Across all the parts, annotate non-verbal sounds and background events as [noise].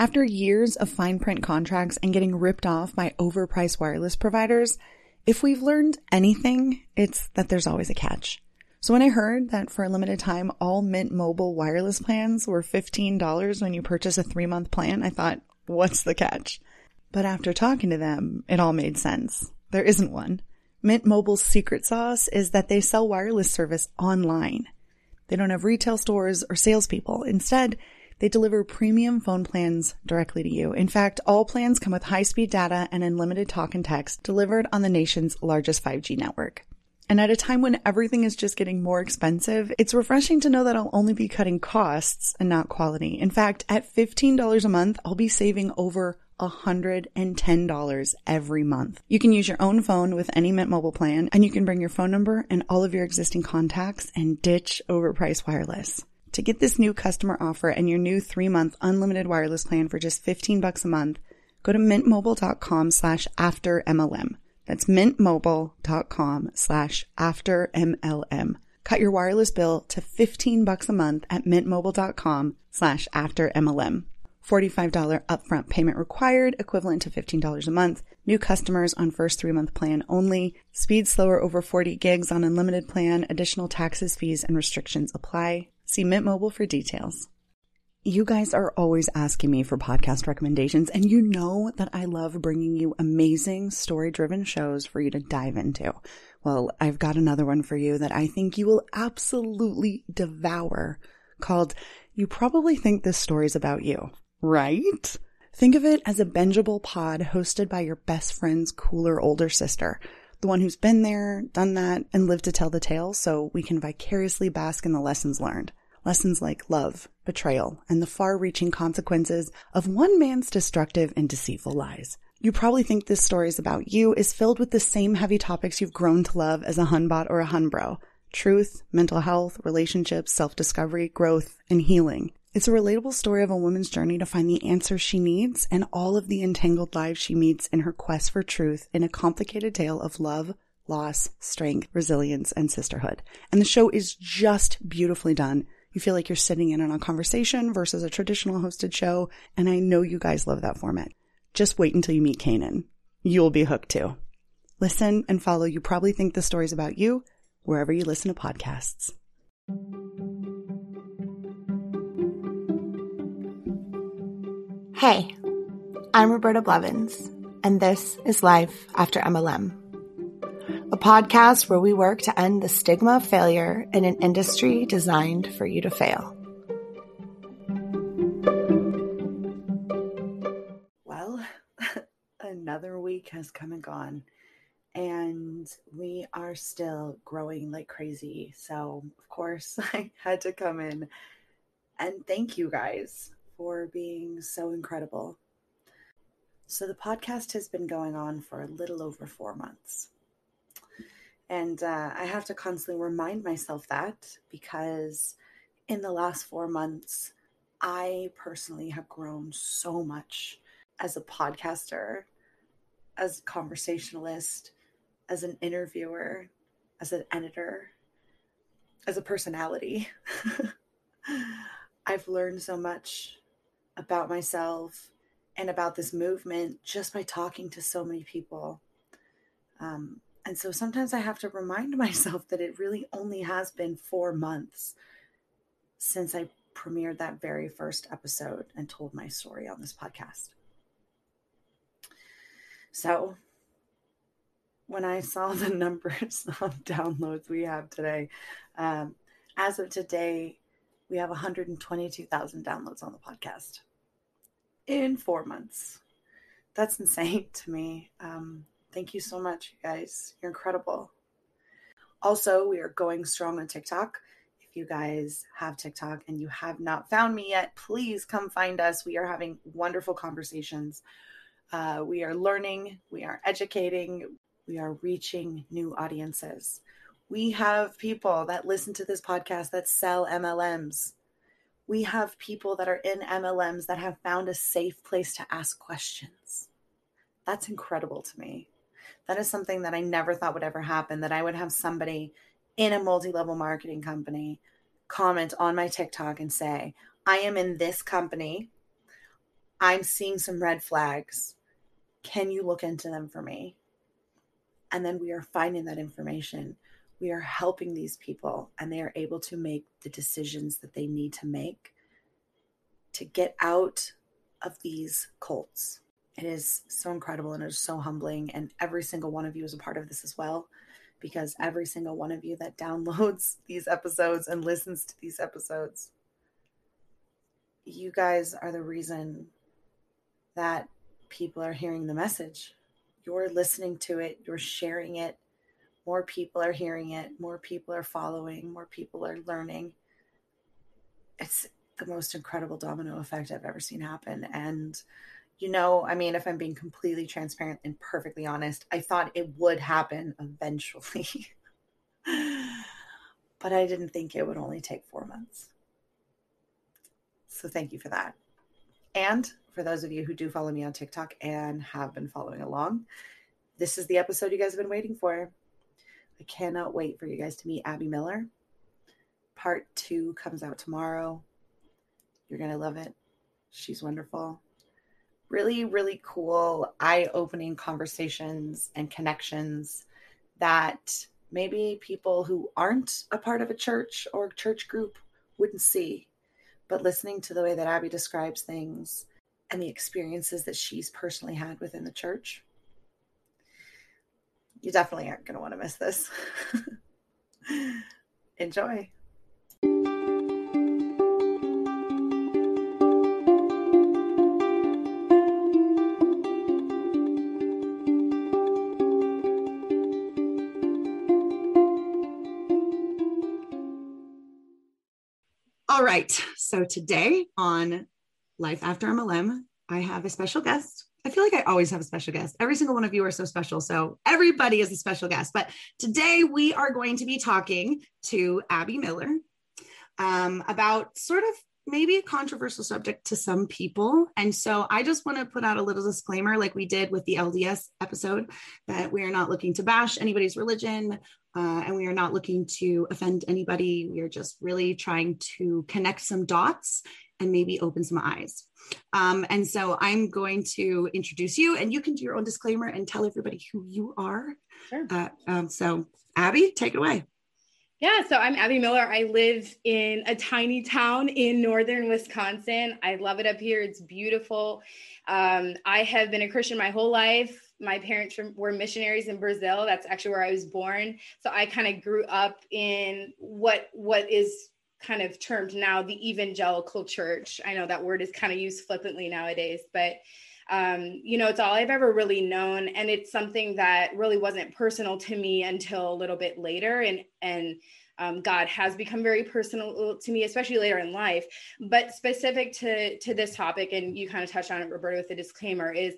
After years of fine print contracts and getting ripped off by overpriced wireless providers, if we've learned anything, it's that there's always a catch. So when I heard that for a limited time, all Mint Mobile wireless plans were $15 when you purchase a three month plan, I thought, what's the catch? But after talking to them, it all made sense. There isn't one. Mint Mobile's secret sauce is that they sell wireless service online. They don't have retail stores or salespeople. Instead, they deliver premium phone plans directly to you. In fact, all plans come with high-speed data and unlimited talk and text delivered on the nation's largest 5G network. And at a time when everything is just getting more expensive, it's refreshing to know that I'll only be cutting costs and not quality. In fact, at $15 a month, I'll be saving over $110 every month. You can use your own phone with any Mint mobile plan, and you can bring your phone number and all of your existing contacts and ditch overpriced wireless. To get this new customer offer and your new three month unlimited wireless plan for just 15 bucks a month, go to mintmobile.com slash after MLM. That's mintmobile.com slash after MLM. Cut your wireless bill to 15 bucks a month at mintmobile.com slash after MLM. $45 upfront payment required, equivalent to $15 a month. New customers on first three month plan only. Speed slower over 40 gigs on unlimited plan. Additional taxes, fees, and restrictions apply. See Mint Mobile for details. You guys are always asking me for podcast recommendations, and you know that I love bringing you amazing story driven shows for you to dive into. Well, I've got another one for you that I think you will absolutely devour called You Probably Think This Story's About You. Right? Think of it as a bingeable pod hosted by your best friend's cooler older sister, the one who's been there, done that, and lived to tell the tale so we can vicariously bask in the lessons learned. Lessons like love, betrayal, and the far reaching consequences of one man's destructive and deceitful lies. You probably think this story is about you is filled with the same heavy topics you've grown to love as a hunbot or a hunbro. Truth, mental health, relationships, self-discovery, growth, and healing. It's a relatable story of a woman's journey to find the answers she needs and all of the entangled lives she meets in her quest for truth in a complicated tale of love, loss, strength, resilience, and sisterhood. And the show is just beautifully done. You feel like you're sitting in on a conversation versus a traditional hosted show. And I know you guys love that format. Just wait until you meet Kanan. You'll be hooked too. Listen and follow. You probably think the story's about you wherever you listen to podcasts. Hey, I'm Roberta Blevins, and this is Life After MLM, a podcast where we work to end the stigma of failure in an industry designed for you to fail. Well, [laughs] another week has come and gone, and we are still growing like crazy. So, of course, [laughs] I had to come in and thank you guys for being so incredible. So, the podcast has been going on for a little over four months. And uh, I have to constantly remind myself that because in the last four months, I personally have grown so much as a podcaster, as a conversationalist, as an interviewer, as an editor, as a personality. [laughs] I've learned so much about myself and about this movement just by talking to so many people. Um, and so sometimes I have to remind [laughs] myself that it really only has been four months since I premiered that very first episode and told my story on this podcast. So when I saw [laughs] the numbers [laughs] of downloads we have today, um, as of today, we have 122,000 downloads on the podcast in four months. That's insane to me. Um, thank you so much, you guys. You're incredible. Also, we are going strong on TikTok. If you guys have TikTok and you have not found me yet, please come find us. We are having wonderful conversations. Uh, we are learning, we are educating, we are reaching new audiences. We have people that listen to this podcast that sell MLMs we have people that are in MLMs that have found a safe place to ask questions. That's incredible to me. That is something that I never thought would ever happen that I would have somebody in a multi level marketing company comment on my TikTok and say, I am in this company. I'm seeing some red flags. Can you look into them for me? And then we are finding that information. We are helping these people, and they are able to make the decisions that they need to make to get out of these cults. It is so incredible and it is so humbling. And every single one of you is a part of this as well, because every single one of you that [laughs] downloads these episodes and listens to these episodes, you guys are the reason that people are hearing the message. You're listening to it, you're sharing it. More people are hearing it, more people are following, more people are learning. It's the most incredible domino effect I've ever seen happen. And, you know, I mean, if I'm being completely transparent and perfectly honest, I thought it would happen eventually. [laughs] but I didn't think it would only take four months. So thank you for that. And for those of you who do follow me on TikTok and have been following along, this is the episode you guys have been waiting for. I cannot wait for you guys to meet Abby Miller. Part two comes out tomorrow. You're going to love it. She's wonderful. Really, really cool, eye opening conversations and connections that maybe people who aren't a part of a church or church group wouldn't see. But listening to the way that Abby describes things and the experiences that she's personally had within the church, you definitely aren't going to want to miss this. [laughs] Enjoy. All right. So today on Life After MLM, I have a special guest. I feel like I always have a special guest. Every single one of you are so special. So everybody is a special guest. But today we are going to be talking to Abby Miller um, about sort of maybe a controversial subject to some people. And so I just want to put out a little disclaimer, like we did with the LDS episode, that we are not looking to bash anybody's religion. Uh, and we are not looking to offend anybody. We are just really trying to connect some dots and maybe open some eyes. Um, and so I'm going to introduce you, and you can do your own disclaimer and tell everybody who you are. Sure. Uh, um, so, Abby, take it away. Yeah, so I'm Abby Miller. I live in a tiny town in northern Wisconsin. I love it up here. It's beautiful. Um, I have been a Christian my whole life. My parents were missionaries in Brazil. That's actually where I was born. So I kind of grew up in what what is kind of termed now the evangelical church. I know that word is kind of used flippantly nowadays, but um, you know, it's all I've ever really known, and it's something that really wasn't personal to me until a little bit later, and and um, God has become very personal to me, especially later in life. But specific to to this topic, and you kind of touched on it, Roberta, with the disclaimer, is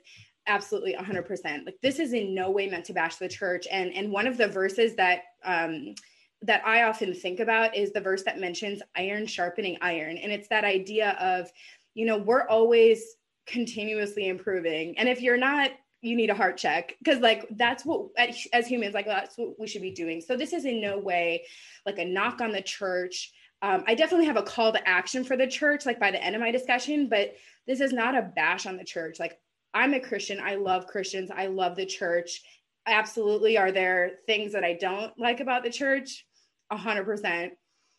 absolutely 100% like this is in no way meant to bash the church and and one of the verses that um that i often think about is the verse that mentions iron sharpening iron and it's that idea of you know we're always continuously improving. And if you're not, you need a heart check because like that's what as humans like that's what we should be doing. So this is in no way like a knock on the church. Um, I definitely have a call to action for the church, like by the end of my discussion, but this is not a bash on the church. Like I'm a Christian. I love Christians. I love the church. Absolutely. Are there things that I don't like about the church? A hundred percent.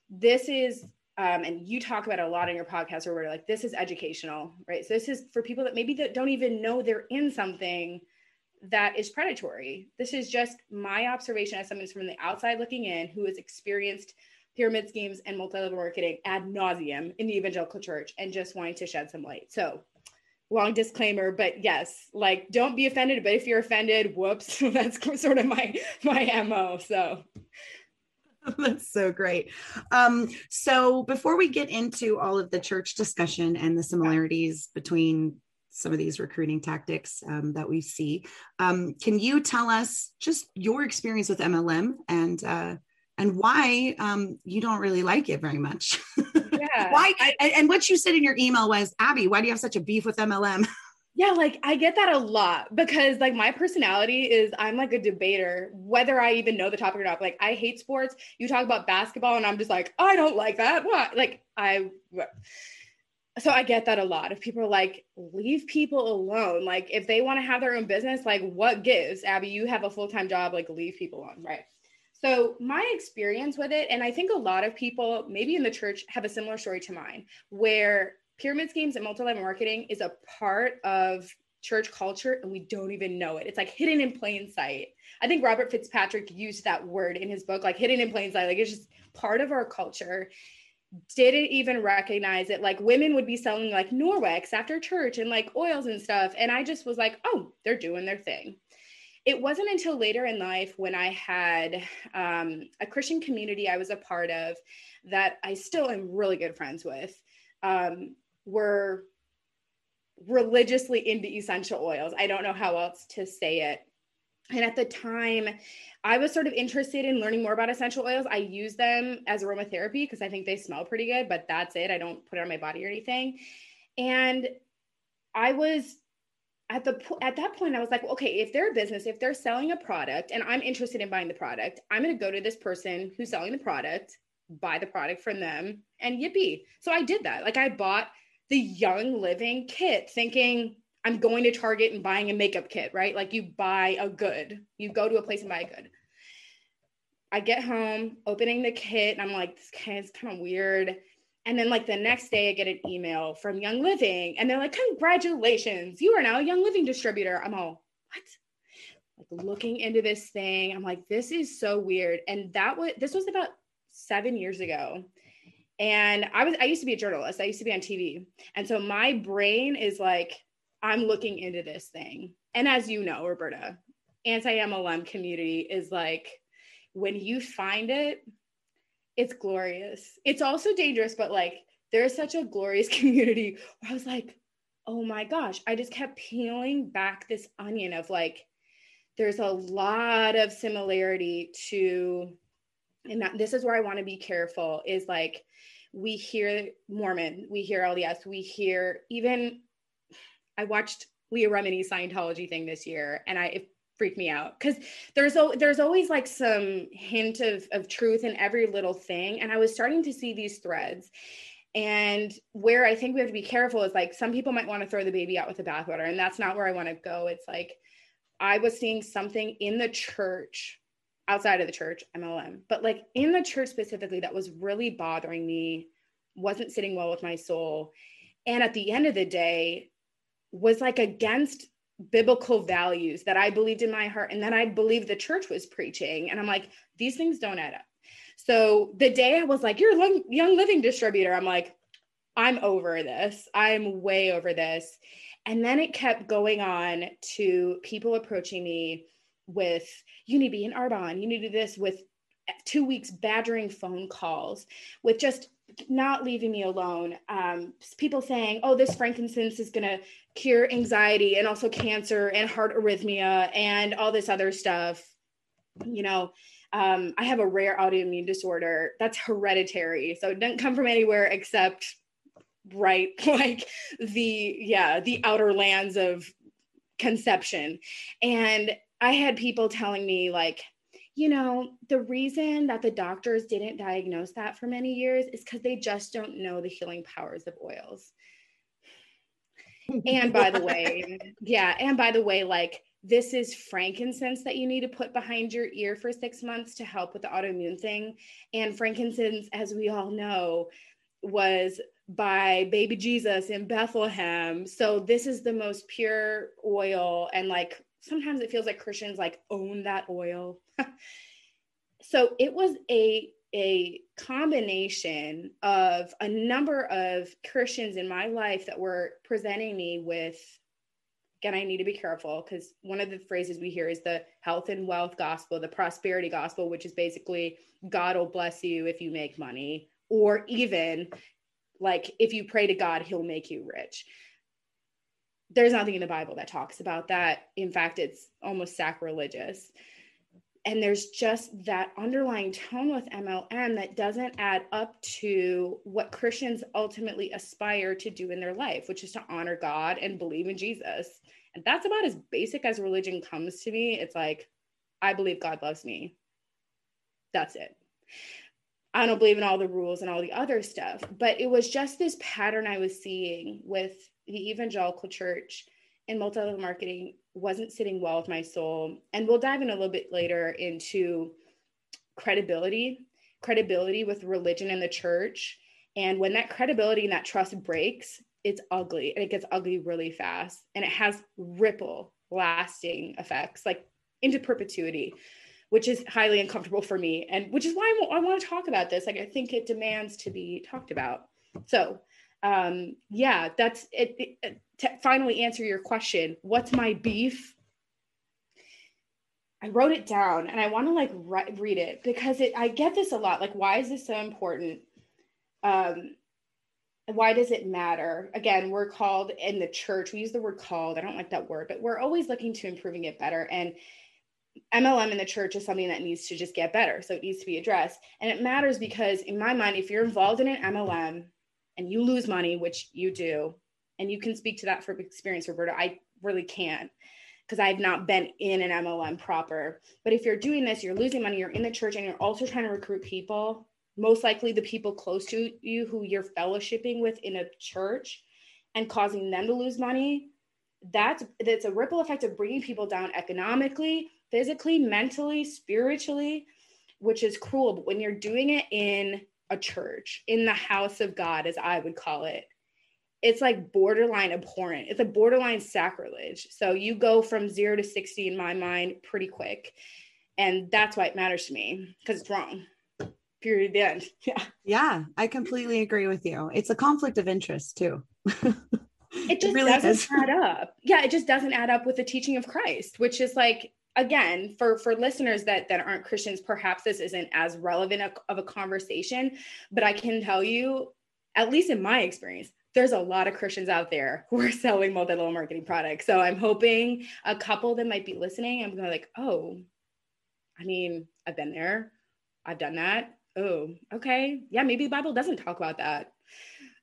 This is um, and you talk about a lot in your podcast where we're like this is educational right so this is for people that maybe that don't even know they're in something that is predatory this is just my observation as someone from the outside looking in who has experienced pyramid schemes and multi-level marketing ad nauseum in the evangelical church and just wanting to shed some light so long disclaimer but yes like don't be offended but if you're offended whoops [laughs] that's sort of my my mo so [laughs] That's so great. Um, so before we get into all of the church discussion and the similarities between some of these recruiting tactics um, that we see, um, can you tell us just your experience with MLM and uh, and why um, you don't really like it very much? [laughs] Yeah, why? I, and, and what you said in your email was, Abby, why do you have such a beef with MLM? [laughs] Yeah, like I get that a lot because like my personality is I'm like a debater, whether I even know the topic or not. Like I hate sports. You talk about basketball and I'm just like, I don't like that. What? Like I so I get that a lot. If people are like, leave people alone. Like if they want to have their own business, like what gives? Abby, you have a full-time job, like leave people alone, right? So my experience with it, and I think a lot of people, maybe in the church, have a similar story to mine, where pyramid schemes and multi-level marketing is a part of church culture and we don't even know it. It's like hidden in plain sight. I think Robert Fitzpatrick used that word in his book, like hidden in plain sight. Like it's just part of our culture didn't even recognize it. Like women would be selling like Norwex after church and like oils and stuff. And I just was like, oh, they're doing their thing. It wasn't until later in life when I had um, a Christian community I was a part of that I still am really good friends with, um, were religiously into essential oils. I don't know how else to say it. And at the time, I was sort of interested in learning more about essential oils. I use them as aromatherapy because I think they smell pretty good, but that's it. I don't put it on my body or anything. And I was at the at that point I was like, okay, if they're a business, if they're selling a product and I'm interested in buying the product, I'm going to go to this person who's selling the product, buy the product from them, and yippee. So I did that. Like I bought the Young Living kit thinking I'm going to Target and buying a makeup kit, right? Like you buy a good, you go to a place and buy a good. I get home, opening the kit, and I'm like, this kit is kind of weird. And then, like, the next day, I get an email from Young Living, and they're like, Congratulations, you are now a Young Living distributor. I'm all, What? Like, looking into this thing, I'm like, This is so weird. And that was, this was about seven years ago. And I was, I used to be a journalist, I used to be on TV. And so my brain is like, I'm looking into this thing. And as you know, Roberta, anti MLM community is like when you find it, it's glorious. It's also dangerous, but like there's such a glorious [laughs] community where I was like, oh my gosh, I just kept peeling back this onion of like, there's a lot of similarity to, and that, this is where I want to be careful is like, we hear Mormon, we hear LDS, we hear even I watched Leah Remini's Scientology thing this year, and I it freaked me out because there's there's always like some hint of of truth in every little thing, and I was starting to see these threads. And where I think we have to be careful is like some people might want to throw the baby out with the bathwater, and that's not where I want to go. It's like I was seeing something in the church outside of the church, MLM, but like in the church specifically that was really bothering me, wasn't sitting well with my soul. And at the end of the day, was like against biblical values that I believed in my heart and that I believed the church was preaching. And I'm like, these things don't add up. So the day I was like, you're a young living distributor, I'm like, I'm over this. I'm way over this. And then it kept going on to people approaching me with, you need to be in Arbonne, you need to do this with two weeks badgering phone calls with just not leaving me alone. Um, people saying, oh, this frankincense is going to cure anxiety and also cancer and heart arrhythmia and all this other stuff. You know, um, I have a rare autoimmune disorder that's hereditary. So it doesn't come from anywhere except right [laughs] like the yeah the outer lands of conception and i had people telling me like you know, the reason that the doctors didn't diagnose that for many years is because they just don't know the healing powers of oils. and by the way, [laughs] yeah, and by the way, like this is frankincense that you need to put behind your ear for six months to help with the autoimmune thing. And frankincense, as we all know, was by baby Jesus in Bethlehem. So this is the most pure oil and like sometimes it feels like Christians like own that oil. [laughs] so it was a a combination of a number of Christians in my life that were presenting me with again I need to be careful because one of the phrases we hear is the health and wealth gospel, the prosperity gospel, which is basically God will bless you if you make money or even like if you pray to God, he'll make you rich there's nothing in the Bible that talks about that. In fact, it's almost sacrilegious. And there's just that underlying tone with MLM that doesn't add up to what Christians ultimately aspire to do in their life, which is to honor God and believe in Jesus. And that's about as basic as religion comes to me. It's like, I believe God loves me. That's it. I don't believe in all the rules and all the other stuff. But it was just this pattern I was seeing with the evangelical church and multi-level marketing wasn't sitting well with my soul. And we'll dive in a little bit later into credibility, credibility with religion and the church. And when that credibility and that trust breaks, it's ugly and it gets ugly really fast and it has ripple lasting effects like into perpetuity which is highly uncomfortable for me and which is why I, want to talk about this like i think it demands to be talked about so um yeah that's it, it to finally answer your question what's my beef i wrote it down and i want to like re- read it because it i get this a lot like why is this so important um why does it matter? Again, we're called in the church, we use the word called. I don't like that word, but we're always looking to improving it better. And MLM in the church is something that needs to just get better. So it needs to be addressed. And it matters because, in my mind, if you're involved in an MLM and you lose money, which you do, and you can speak to that from experience, Roberta, I really can't because I've not been in an MLM proper. But if you're doing this, you're losing money, you're in the church, and you're also trying to recruit people most likely the people close to you who you're fellowshipping with in a church and causing them to lose money that's that's a ripple effect of bringing people down economically physically mentally spiritually which is cruel but when you're doing it in a church in the house of god as i would call it it's like borderline abhorrent. It's a borderline sacrilege. So you go from 0 to 60 in my mind pretty quick. And that's why it matters to me because it's wrong. Period the end. [laughs] Yeah. Yeah i completely agree with you. It's a conflict of interest too. [laughs] It just it really doesn't is. add up. Yeah it just doesn't add up with the teaching of christ which is like again for for listeners that that aren't christians perhaps this isn't as relevant of a conversation but i can tell you at least in my experience there's a lot of Christians out there who are [laughs] selling multi-level marketing products. So I'm hoping a couple that might be listening. I'm going like, oh, I mean, I've been there. I've done that oh, okay. Yeah, maybe the Bible doesn't talk about that.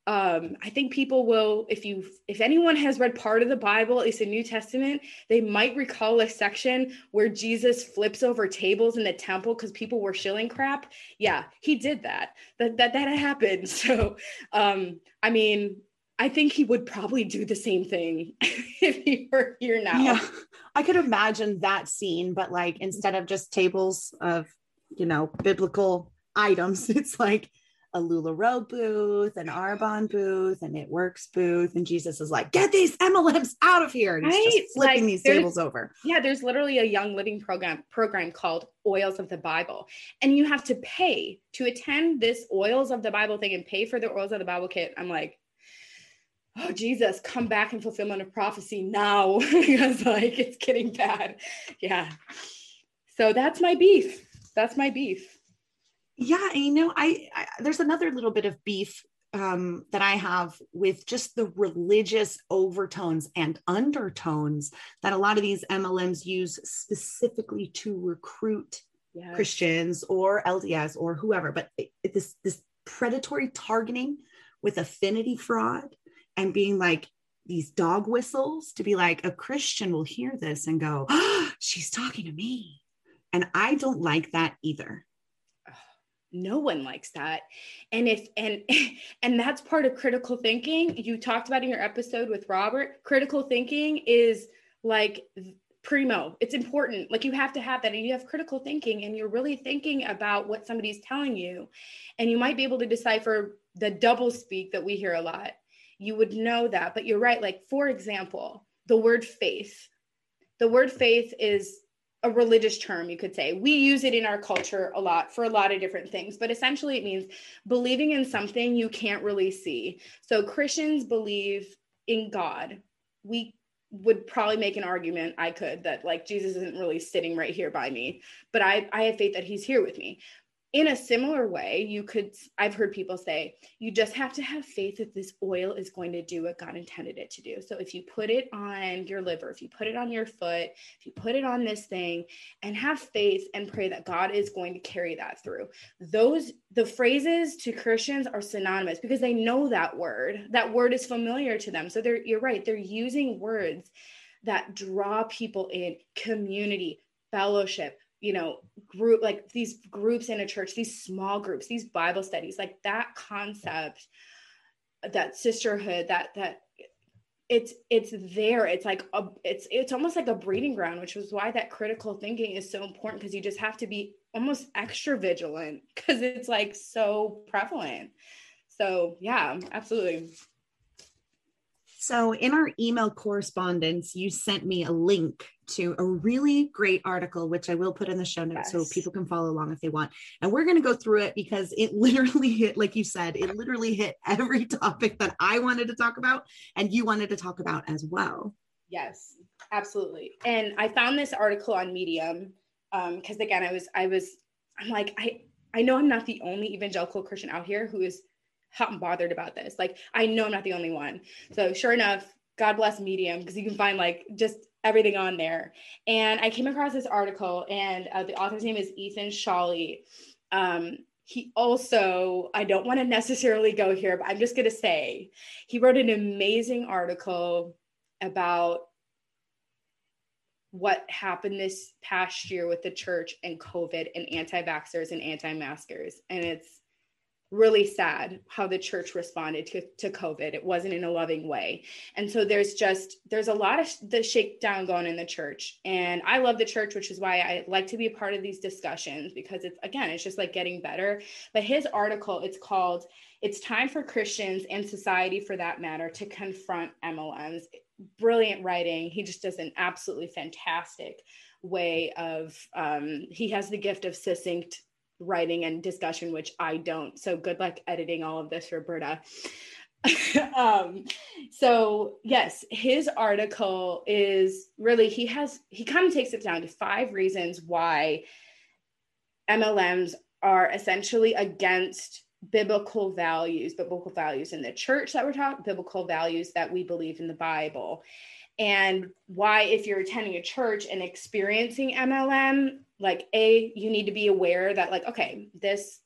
Um, I think people will, if you, if anyone has read part of the Bible, at least the New Testament, they might recall a section where Jesus flips over tables in the temple because people were shilling crap. Yeah, he did that. That that that happened. [laughs] So, um, I mean, I think he would probably do the same thing [laughs] if he were here now. Yeah, I could imagine that scene, but like instead of just tables of, you know, biblical items. [laughs] It's like a LuLaRoe booth, an Arbonne booth, an It Works booth. And Jesus is like, get these MLMs out of here. And he's right? just flipping like, these tables over. Yeah, there's literally a young living program program called Oils of the Bible. And you have to pay to attend this Oils of the Bible thing and pay for the Oils of the Bible kit. I'm like, oh Jesus, come back in fulfillment of prophecy now. [laughs] because like it's getting bad. Yeah. So that's my beef. That's my beef yeah you know I, I, there's another little bit of beef um, that i have with just the religious overtones and undertones that a lot of these mlms use specifically to recruit yes. christians or lds or whoever but it, it, this this predatory targeting with affinity fraud and being like these dog whistles to be like a christian will hear this and go oh, [gasps] she's talking to me and i don't like that either no one likes that. And if and [laughs] and that's part of critical thinking. You talked about in your episode with robert critical thinking is like primo. It's important. Like you have to have that. And you have critical thinking and you're really thinking about what somebody's telling you. And you might be able to decipher the double speak that we hear a lot. You would know that. But you're right. Like for example the word faith. The word faith is a religious term, you could say. We use it in our culture a lot for a lot of different things, but essentially it means believing in something you can't really see. So Christians believe in God. We would probably make an argument I could that like Jesus isn't really sitting right here by me, but I I have faith that he's here with me in a similar way, you could, I've heard people say, you just have to have faith that this oil is going to do what God intended it to do. So if you put it on your liver, if you put it on your foot, if you put it on this thing and have faith and pray that God is going to carry that through, those, the phrases to Christians are synonymous because they know that word. That word is familiar to them. So they're, you're right, they're using words that draw people in community, fellowship, you know group like these groups in a church these small groups these bible studies like that concept that sisterhood that that it's it's there. It's like a, it's it's almost like a breeding ground which is why that critical thinking is so important because you just have to be almost extra vigilant because it's like so prevalent. So yeah absolutely. So, in our email correspondence, you sent me a link to a really great article, which I will put in the show notes yes. so people can follow along if they want. And we're going to go through it because it [laughs] literally hit, like you said, it literally hit every topic that I wanted to talk about and you wanted to talk about as well. Yes, absolutely. And I found this article on Medium because um, again, I was, I was, I'm like, I, I know I'm not the only evangelical Christian out here who is hot and bothered about this. Like, I know I'm not the only one. So, sure enough, God bless Medium because you can find like just everything on there. And I came across this article, and uh, the author's name is Ethan Shawley. Um, he also, I don't want to necessarily go here, but I'm just going to say he wrote an amazing article about what happened this past year with the church and COVID and anti vaxxers and anti maskers. And it's really sad how the church responded to, to covid. It wasn't in a loving way. And so there's just there's a lot of the shakedown going in the church. And i love the church which is why i like to be a part of these discussions because it's again it's just like getting better. But his article it's called it's time for christians and society for that matter to confront mlms brilliant writing. He just does an absolutely fantastic way of um, he has the gift of succinct writing and discussion, which I don't. So good luck editing all of this, Roberta. [laughs] um, so yes, his article is really he has he kind of takes it down to five reasons why MLMs are essentially against biblical values, biblical values in the church that we're talking, biblical values that we believe in the Bible. And why, if you're attending a church and experiencing MLM, like a you need to be aware that like okay this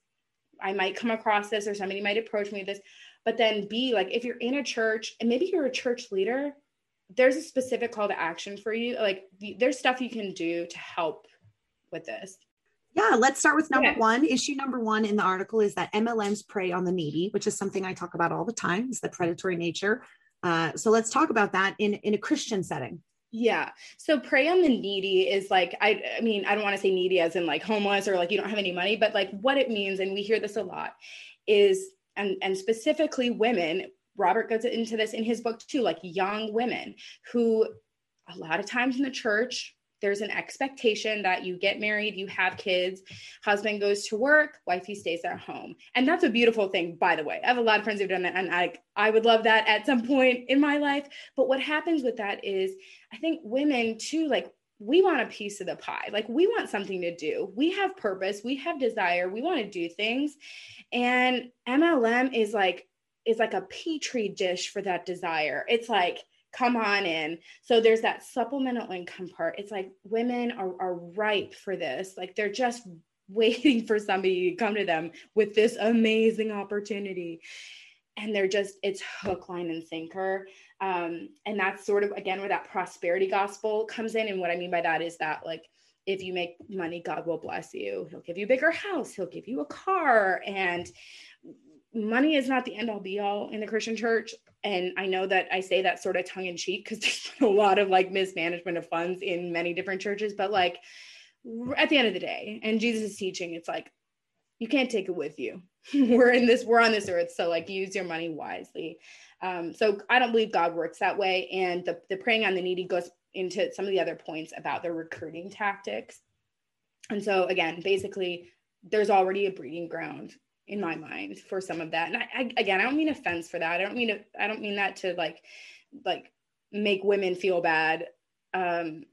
i might come across this or somebody might approach me with this but then b like if you're in a church and maybe you're a church leader there's a specific call to action for you like there's stuff you can do to help with this yeah, let's start with number okay. one. Issue number one in the article is that MLMs prey on the needy, which is something I talk about all the time, is the predatory nature. Uh, so let's talk about that in, in a Christian setting. Yeah. So prey on the needy is like I I mean, I don't want to say needy as in like homeless or like you don't have any money, but like what it means and we hear this a lot is and and specifically women, Robert goes into this in his book too, like young women who a lot of times in the church there's an expectation that you get married, you have kids, husband goes to work, wifey stays at home. And that's a beautiful thing, by the way. I have a lot of friends who've done that, and I, I would love that at some point in my life. But what happens with that is, I think women too, like, we want a piece of the pie. Like, we want something to do. We have purpose, we have desire, we want to do things. And MLM is like, is like a petri dish for that desire. It's like, come on in. So there's that supplemental income part. It's like women are, are ripe for this. Like they're just [laughs] waiting for somebody to come to them with this amazing opportunity. And they're just, it's hook, line, and sinker. Um, and that's sort of, again, where that prosperity gospel comes in. And what I mean by that is that, like, if you make money, God will bless you. He'll give you a bigger house, He'll give you a car. And money is not the end all be all in the Christian church. And I know that I say that sort of tongue in cheek because [laughs] there's a lot of like mismanagement of funds in many different churches. But like at the end of the day, and Jesus' is teaching, it's like you can't take it with you. [laughs] we're in this, we're on this earth. So like use your money wisely. Um, so I don't believe God works that way. And the, the on the needy goes into some of the other points about the recruiting tactics. And so again, basically, there's already a breeding ground in my mind for some of that. And I, I, again, I don't mean offense for that. I don't mean to, I don't mean that to like like make women feel bad. Um,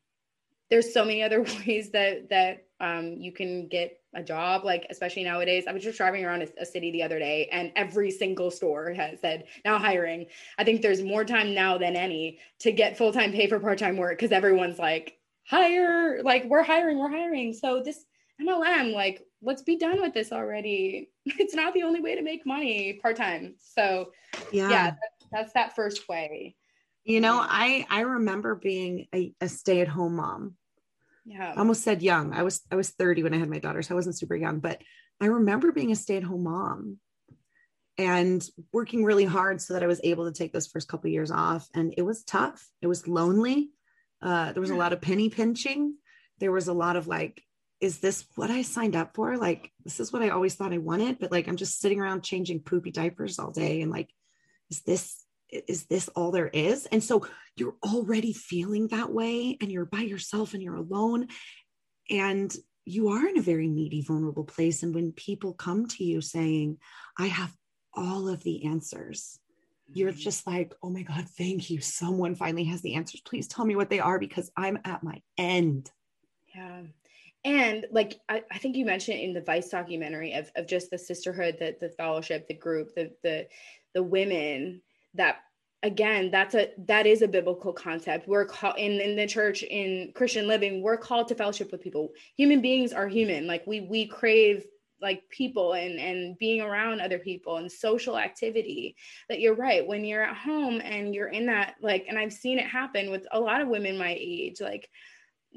there's so many other [laughs] ways that that um, you can get a job like especially nowadays i was just driving around a, a, city the other day and every single store has said now hiring i think there's more time now than any to get full-time pay for part-time work because everyone's like hire like we're hiring we're hiring so this mlm like let's be done with this already. [laughs] It's not the only way to make money part time. So yeah, yeah that's, that's, that first way. You know, I I remember being a, a stay at home mom yeah. I almost said young. I was I was 30 when I had my daughter, so I wasn't super young, but I remember being a stay-at-home mom and working really hard so that I was able to take those first couple of years off. And it was tough. It was lonely. Uh, there was a lot of penny pinching. There was a lot of like, is this what I signed up for? Like, this is what I always thought I wanted, but like, I'm just sitting around changing poopy diapers all day. And like, is this is this all there is? And so you're already feeling that way and you're by yourself and you're alone. And you are in a very needy, vulnerable place. And when people come to you saying, I have all of the answers, you're mm-hmm. just like, oh my God, thank you. Someone finally has the answers. Please tell me what they are because I'm at my end. Yeah. And like I, I think you mentioned in the Vice documentary of, of just the sisterhood, the the fellowship, the group, the the the women that again that's a that is a biblical concept. We're called in in the church in christian living we're called to fellowship with people. Human beings are human. Like we we crave like people and and being around other people and social activity. That you're right when you're at home and you're in that like and i've seen it happen with a lot of women my age like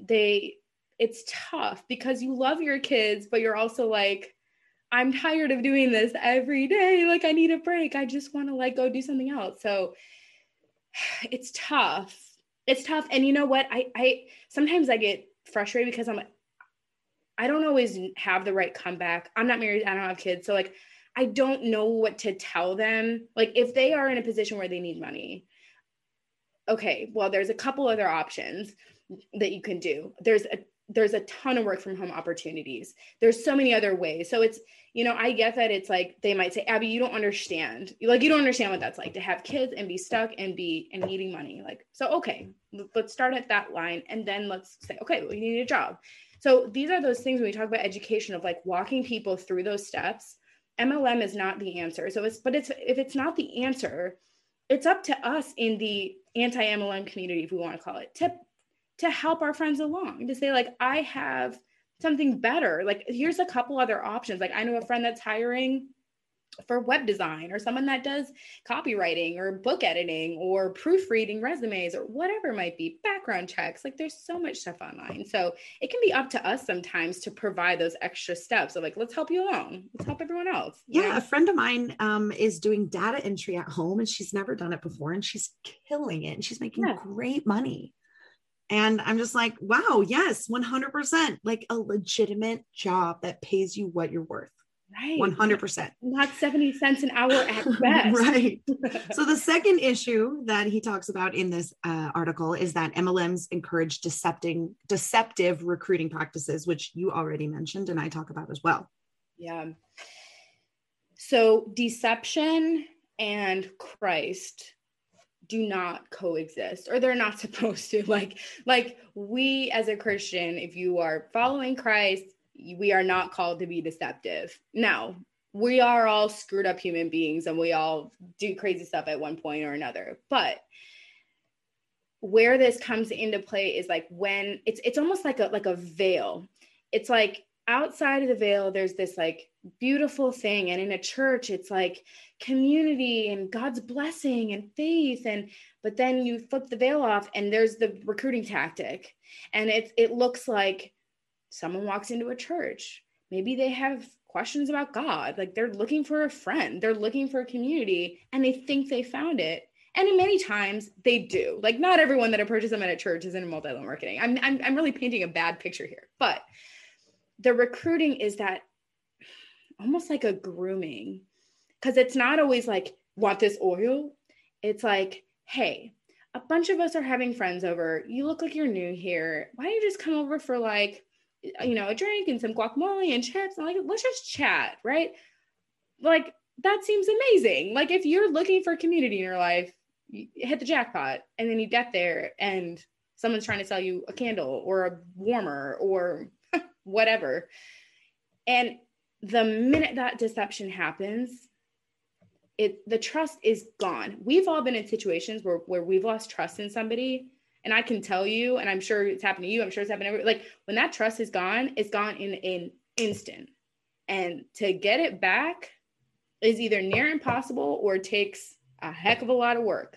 they it's tough because you love your kids but you're also like I'm tired of doing this every day. Like I need a break. I just want to like go do something else. So [sighs] it's tough. It's tough. And you know what? I I sometimes I get frustrated because I'm I don't always have the right comeback. I'm not married, I don't have kids. So like I don't know what to tell them. Like if they are in a position where they need money. Okay, well there's a couple other options that you can do. There's a there's a ton of work from home opportunities. There's so many other ways. So it's, you know, I get that it's like they might say, Abby, you don't understand. Like you don't understand what that's like to have kids and be stuck and be and needing money. Like, so okay, let's start at that line and then let's say, okay, you need a job. So these are those things when we talk about education of like walking people through those steps. MLM is not the answer. So it's but it's if it's not the answer, it's up to us in the anti-MLM community, if we want to call it, to to help our friends along to say like i have something better. Like here's a couple other options. Like i know a friend that's hiring for web design or someone that does copywriting or book editing or proofreading resumes or whatever it might be background checks. Like there's so much stuff online. So it can be up to us sometimes to provide those extra steps of like let's help you along. Let's help everyone else yeah a friend of mine um, is doing data entry at home and she's never done it before and she's killing it and she's making yeah. great money and I'm just like, wow, yes, 100%, like a legitimate job that pays you what you're worth. Right. 100%. Not 70 cents an hour at [laughs] best. right. [laughs] so, the second issue that he talks about in this uh, article is that MLMs encourage decepting, deceptive recruiting practices, which you already mentioned and I talk about as well. Yeah. So, deception and Christ do not coexist or they're not [laughs] supposed to. Like like we as a christian if you are following christ we are not called to be deceptive. Now we are all screwed up human beings and we all do crazy stuff at one point or another. But where this comes into play is like when it's it's almost like a like a veil. It's like outside of the veil there's this like beautiful thing. And in a church it's like community and god's blessing and faith. And but then you flip the veil off and there's the recruiting tactic. And it it looks like someone walks into a church. Maybe they have questions about god. Like they're looking for a friend. They're looking for a community and they think they found it. And in many times they do. Like not everyone that approaches them at a church is in multi-level marketing. I'm, I'm i'm really painting a bad picture here but the recruiting is that almost like a grooming because it's not always like want this oil? It's like hey a bunch of us are having friends over. You look like you're new here. Why don't you just come over for like you know a drink and some guacamole and chips? And like let's just chat right? Like that seems amazing. Like if you're looking for community in your life you hit the jackpot and then you get there and someone's trying to sell you a candle or a warmer or whatever. And the minute that deception happens it the trust is gone. We've all been in situations where where we've lost trust in somebody and i can tell you and i'm sure it's happened to you i'm sure it's happened to like when that trust is gone it's gone in an instant. And to get it back is either near impossible or takes a heck of a lot of work.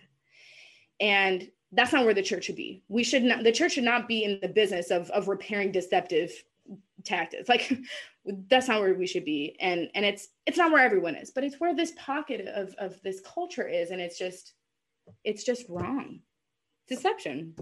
And that's not where the church should be. We should not, the church should not be in the business of, of repairing deceptive tactics. Like [laughs] that's not where we should be. And, and it's, it's not where everyone is, but it's where this pocket of, of this culture is. And it's just, it's just wrong. Deception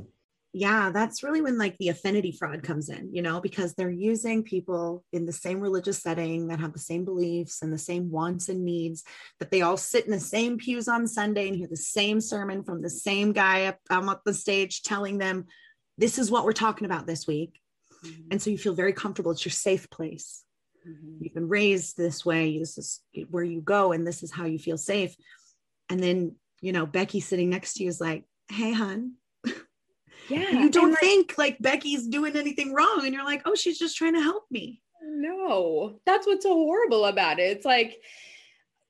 yeah that's really when like the affinity fraud comes in you know because they're using people in the same religious setting that have the same beliefs and the same wants and needs that they all sit in the same pews on sunday and hear the same sermon from the same guy up, up the stage telling them this is what we're talking about this week mm-hmm. and so you feel very comfortable it's your safe place mm-hmm. you've been raised this way this is where you go and this is how you feel safe and then you know becky sitting next to you is like hey hun [laughs] yeah. You don't like, think like Becky's doing anything wrong. And you're like, oh, she's just trying to help me. No, that's what's so horrible about it. It's like,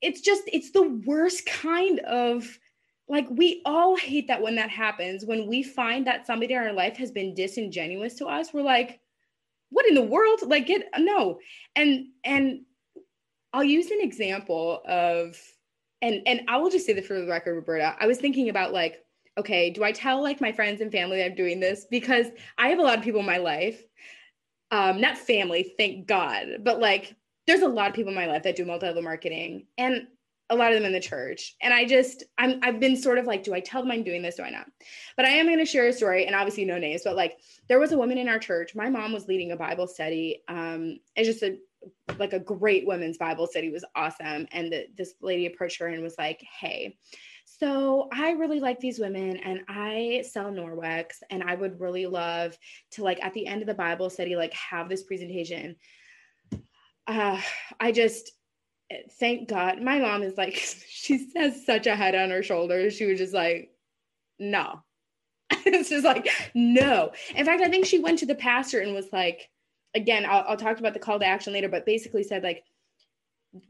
it's just, it's the worst kind of like we all hate that when that happens when we find that somebody in our life has been disingenuous to us we're like what in the world? Like get no. And and i'll use an example of and and i will just say this for the record roberta i was thinking about like okay, do I tell like my friends and family I'm doing this? Because I have a lot of people in my life, um, not family, thank God, but like there's a lot of people in my life that do multi-level marketing. And a lot of them in the church. And I just, I'm, I've been sort of like, do I tell them I'm doing this? Do I not? But I am going to share a story and obviously no names, but like there was a woman in our church. My mom was leading a Bible study. Um, it's just a, like a great women's Bible study was awesome. And the, this lady approached her and was like, Hey, so I really like these women and I sell Norwex and I would really love to like at the end of the Bible study, like have this presentation. Uh, I just thank God. My mom is like, [laughs] she has such a head on her shoulders. She was just like, no. [laughs] it's just like, no. In fact, I think she went to the pastor and was like, again, I'll, I'll talk about the call to action later, but basically said like,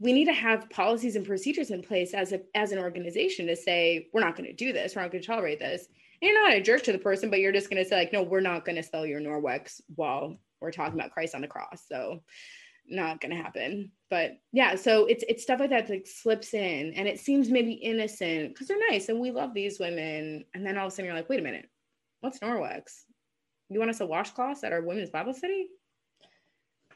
we need to have policies and procedures in place as a as an organization to say we're not going to do this we're not going to tolerate this and you're not a jerk to the person but you're just going to say like no we're not going to sell your norwex while we're talking about christ on the cross so not going to happen but yeah so it's it's stuff like that that like slips in and it seems maybe innocent because they're nice and we love these women and then all of a sudden you're like wait a minute what's norwex you want us to washcloths at our women's bible study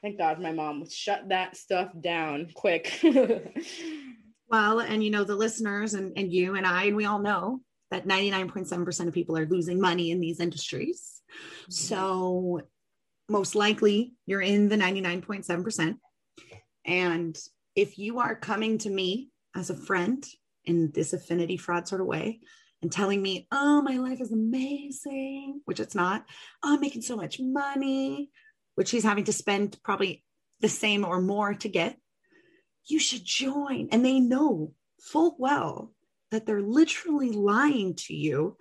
Thank God my mom shut that stuff down quick. [laughs] well, and you know, the listeners and, and you and I, and we all know that 99.7% of people are losing money in these industries. Mm-hmm. So most likely you're in the 99.7%. And if you are coming to me as a friend in this affinity fraud sort of way and telling me, oh, my life is amazing, which it's not, oh, I'm making so much money, which he's having to spend probably the same or more to get, you should join. And they know full well that they're literally lying to you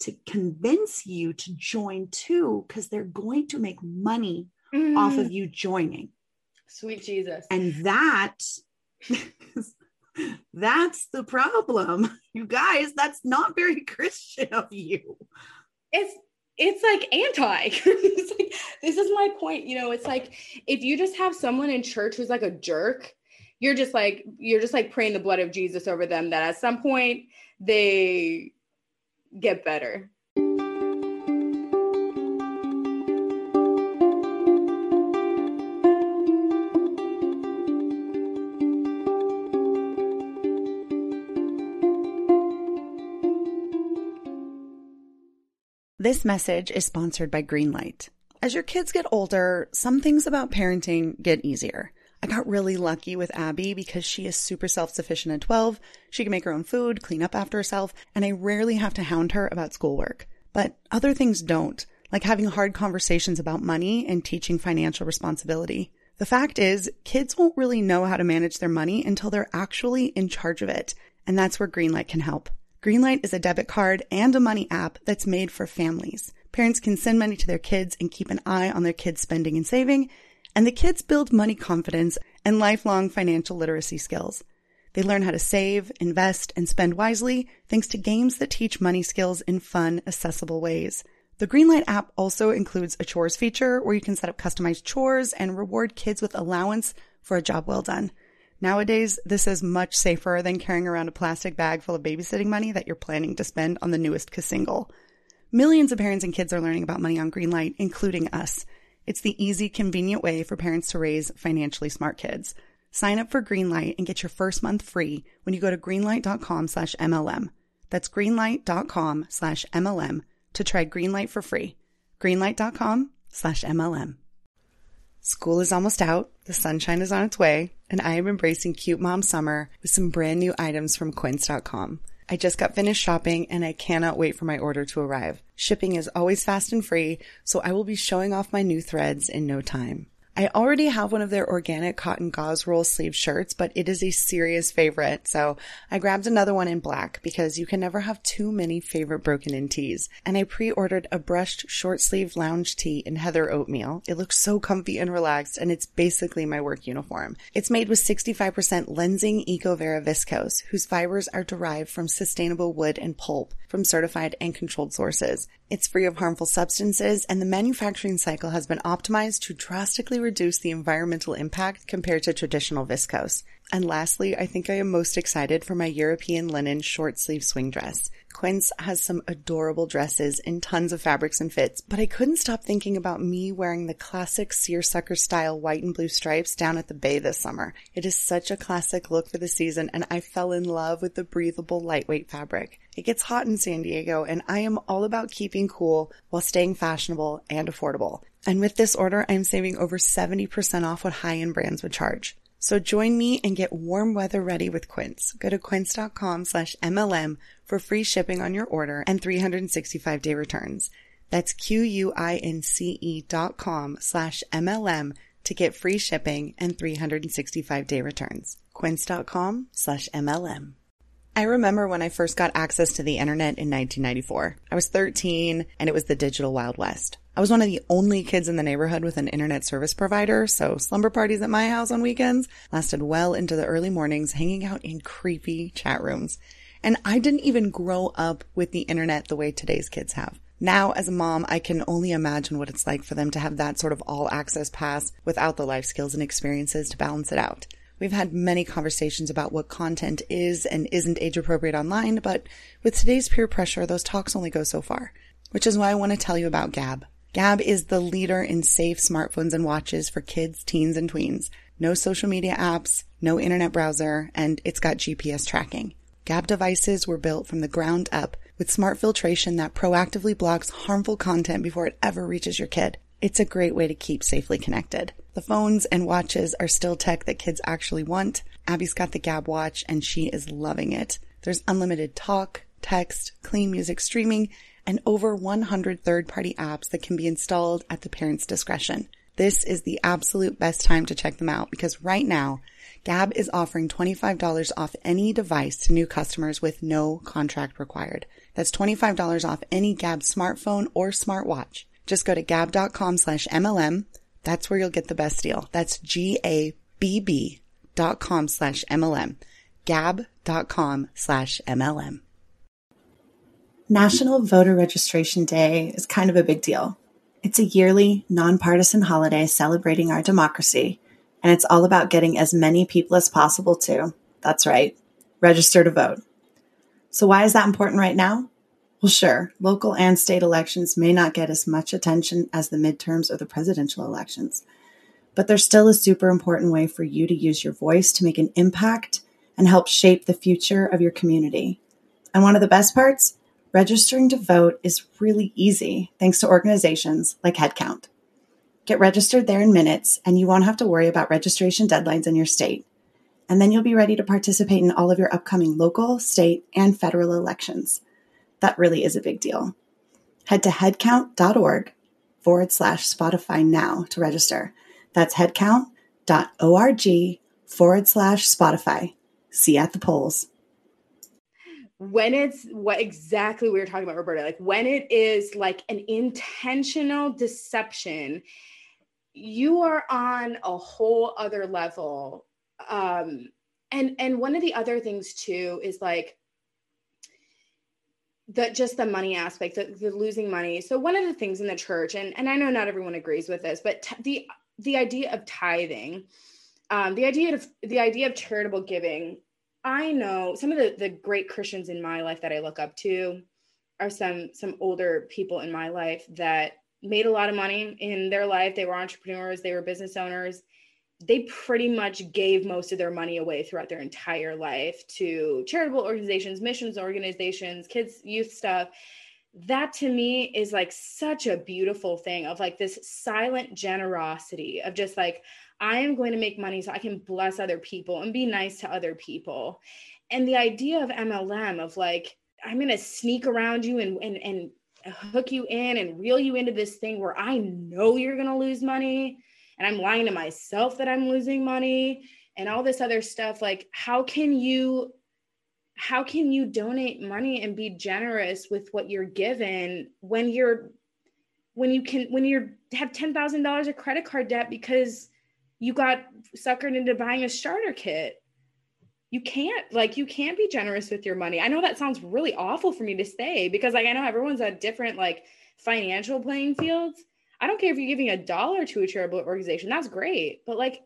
to convince you to join too, because they're going to make money mm. off of you joining. Sweet Jesus. And that [laughs] that's the problem. You guys, that's not very Christian of you. It's it's like anti. [laughs] it's like, this is my point. You know, it's like if you just have someone in church who's like a jerk, you're just like you're just like praying the blood of Jesus over them that at some point they get better. This message is sponsored by Greenlight. As your kids get older, some things about parenting get easier. I got really lucky with Abby because she is super self-sufficient at 12. She can make her own food, clean up after herself, and I rarely have to hound her about schoolwork. But other things don't, like having hard conversations about money and teaching financial responsibility. The fact is, kids won't really know how to manage their money until they're actually in charge of it. And that's where Greenlight can help. Greenlight is a debit card and a money app that's made for families. Parents can send money to their kids and keep an eye on their kids' spending and saving, and the kids build money confidence and lifelong financial literacy skills. They learn how to save, invest, and spend wisely thanks to games that teach money skills in fun, accessible ways. The Greenlight app also includes a chores feature where you can set up customized chores and reward kids with allowance for a job well done. Nowadays, this is much safer than carrying around a plastic bag full of babysitting money that you're planning to spend on the newest single. Millions of parents and kids are learning about money on Greenlight, including us. It's the easy, convenient way for parents to raise financially smart kids. Sign up for Greenlight and get your first month free when you go to greenlight.com slash MLM. That's greenlight.com slash MLM to try Greenlight for free. Greenlight.com slash MLM. School is almost out, the sunshine is on its way, and I am embracing cute mom summer with some brand new items from quince.com. I just got finished shopping and I cannot wait for my order to arrive. Shipping is always fast and free, so I will be showing off my new threads in no time. I already have one of their organic cotton gauze roll sleeve shirts, but it is a serious favorite. So I grabbed another one in black because you can never have too many favorite broken in tees. And I pre-ordered a brushed short sleeve lounge tee in heather oatmeal. It looks so comfy and relaxed and it's basically my work uniform. It's made with 65% Lenzing EcoVero viscose, whose fibers are derived from sustainable wood and pulp from certified and controlled sources. It's free of harmful substances and the manufacturing cycle has been optimized to drastically reduce the environmental impact compared to traditional viscose. And lastly, I think I am most excited for my European linen short sleeve swing dress. Quince has some adorable dresses in tons of fabrics and fits, but I couldn't stop thinking about me wearing the classic seersucker style white and blue stripes down at the bay this summer. It is such a classic look for the season and I fell in love with the breathable lightweight fabric. It gets hot in San Diego and I am all about keeping cool while staying fashionable and affordable. And with this order, I'm saving over 70% off what high-end brands would charge. So join me and get warm weather ready with Quince. Go to quince.com slash MLM for free shipping on your order and 365 day returns. That's Q-U-I-N-C-E dot com slash MLM to get free shipping and 365 day returns. Quince.com slash MLM. I remember when I first got access to the internet in 1994. I was 13 and it was the digital Wild West. I was one of the only kids in the neighborhood with an internet service provider, so slumber parties at my house on weekends lasted well into the early mornings, hanging out in creepy chat rooms. And I didn't even grow up with the internet the way today's kids have. Now, as a mom, I can only imagine what it's like for them to have that sort of all access pass without the life skills and experiences to balance it out. We've had many conversations about what content is and isn't age appropriate online, but with today's peer pressure, those talks only go so far. Which is why I want to tell you about Gabb. Gabb is the leader in safe smartphones and watches for kids, teens, and tweens. No social media apps, no internet browser, and it's got GPS tracking. Gabb devices were built from the ground up with smart filtration that proactively blocks harmful content before it ever reaches your kid. It's a great way to keep safely connected. The phones and watches are still tech that kids actually want. Abby's got the Gabb watch and she is loving it. There's unlimited talk, text, clean music streaming, and over 100 third-party apps that can be installed at the parent's discretion. This is the absolute best time to check them out because right now, Gabb is offering $25 off any device to new customers with no contract required. That's $25 off any Gabb smartphone or smartwatch. Just go to gabb.com slash MLM. That's where you'll get the best deal. That's G-A-B-B dot com slash MLM. Gabb.com slash MLM. National Voter Registration Day is kind of a big deal. It's a yearly, nonpartisan holiday celebrating our democracy, and it's all about getting as many people as possible to, that's right, register to vote. So, why is that important right now? Well, sure, local and state elections may not get as much attention as the midterms or the presidential elections, but they're still a super important way for you to use your voice to make an impact and help shape the future of your community. And one of the best parts? Registering to vote is really easy thanks to organizations like Headcount. Get registered there in minutes, and you won't have to worry about registration deadlines in your state. And then you'll be ready to participate in all of your upcoming local, state, and federal elections. That really is a big deal. Head to headcount.org forward slash Spotify now to register. That's headcount.org forward slash Spotify. See you at the polls when it's what exactly we were talking about roberta like when it is like an intentional deception you are on a whole other level um and and one of the other things too is like the just the money aspect the, the losing money so one of the things in the church and and i know not everyone agrees with this but t- the the idea of tithing um the idea of the idea of charitable giving I know some of the, the great Christians in my life that I look up to. are some some older people in my life that made a lot of money in their life. They were entrepreneurs, they were business owners. They pretty much gave most of their money away throughout their entire life to charitable organizations, missions organizations, kids, youth stuff. That to me is like such a beautiful thing of like this silent generosity of just like, I am going to make money so I can bless other people and be nice to other people. And the idea of MLM, of like, I'm going to sneak around you and, and, and hook you in and reel you into this thing where I know you're going to lose money and I'm lying to myself that I'm losing money and all this other stuff like how can you how can you donate money and be generous with what you're given when you're when you can when you're have $10,000 of credit card debt because you got suckered into buying a starter kit you can't like you can't be generous with your money. I know that sounds really awful for me to say because like I know everyone's at different like financial playing fields. I don't care if you're giving a dollar to a charitable organization. That's great. But like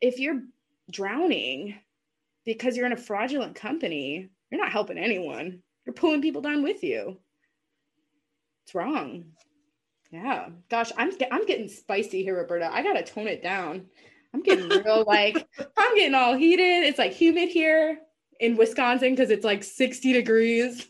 if you're drowning because you're in a fraudulent company, you're not helping anyone. You're pulling people down with you. It's wrong. Yeah. Gosh, I'm I'm getting spicy here, Roberta. I got to tone it down. I'm getting real [laughs] like I'm getting all heated. It's like humid here in Wisconsin because it's like 60 degrees.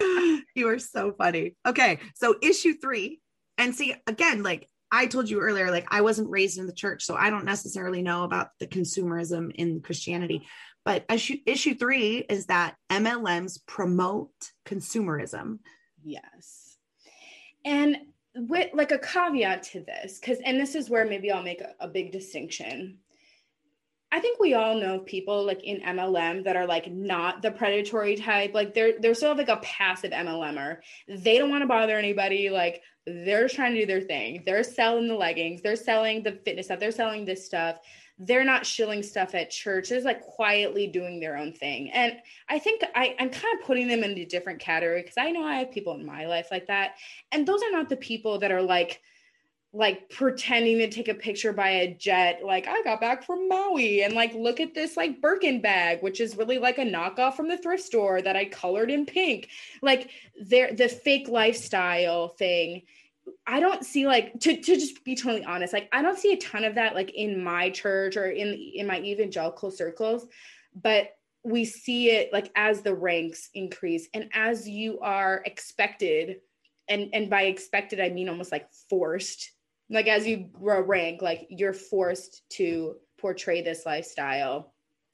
[laughs] you are so funny. Okay, so issue three, and see again, like I told you earlier, like I wasn't raised in the church, so I don't necessarily know about the consumerism in Christianity. But issue issue three is that MLMs promote consumerism. Yes. And with like a caveat to this because and this is where maybe i'll make a, a, big distinction i think we all know people like in mlm that are like not the predatory type like they're they're sort of like a passive mlmer they don't want to bother anybody like they're trying to do their thing they're selling the leggings they're selling the fitness stuff they're selling this stuff they're not shilling stuff at church. They're like quietly doing their own thing. And I think I, I'm kind of putting them into a different category because I know I have people in my life like that. And those are not the people that are like, like pretending to take a picture by a jet like i got back from maui and like look at this like birkin bag which is really like a knockoff from the thrift store that i colored in pink. Like they're the fake lifestyle thing I don't see like to to just be totally honest, like I don't see a ton of that like in my church or in in my evangelical circles, but we see it like as the ranks increase and as you are expected and and by expected I mean almost like forced like as you grow rank like you're forced to portray this lifestyle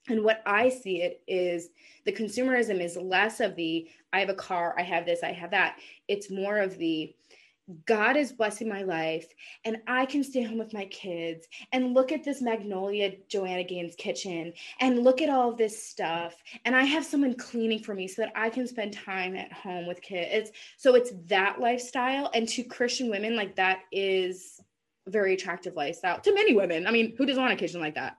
and what I see it is the consumerism is less of the I have a car, I have this, I have that. It's more of the God is blessing my life and I can stay home with my kids and look at this Magnolia Joanna Gaines kitchen and look at all this stuff. And I have someone cleaning for me so that I can spend time at home with kids. So it's that lifestyle. And to Christian women, like that is very attractive lifestyle to many women. I mean, who doesn't want a kitchen like that?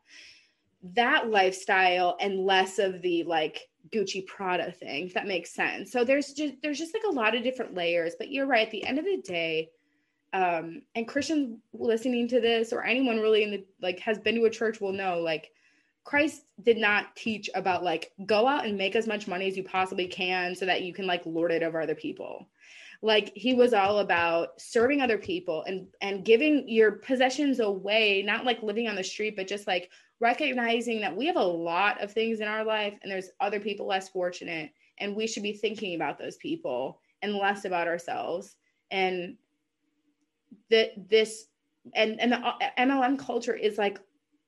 That lifestyle and less of the like, Gucci Prada thing, if that makes sense. So there's just there's just like a lot of different layers. But you're right, at the end of the day, um, and Christians listening to this or anyone really in the like has been to a church will know like Christ did not teach about like go out and make as much money as you possibly can so that you can like lord it over other people. Like he was all about serving other people and and giving your possessions away, not like living on the street, but just like recognizing that we have a lot of things in our life and there's other people less fortunate and we should be thinking about those people and less about ourselves. And that this and and the uh, MLM culture is like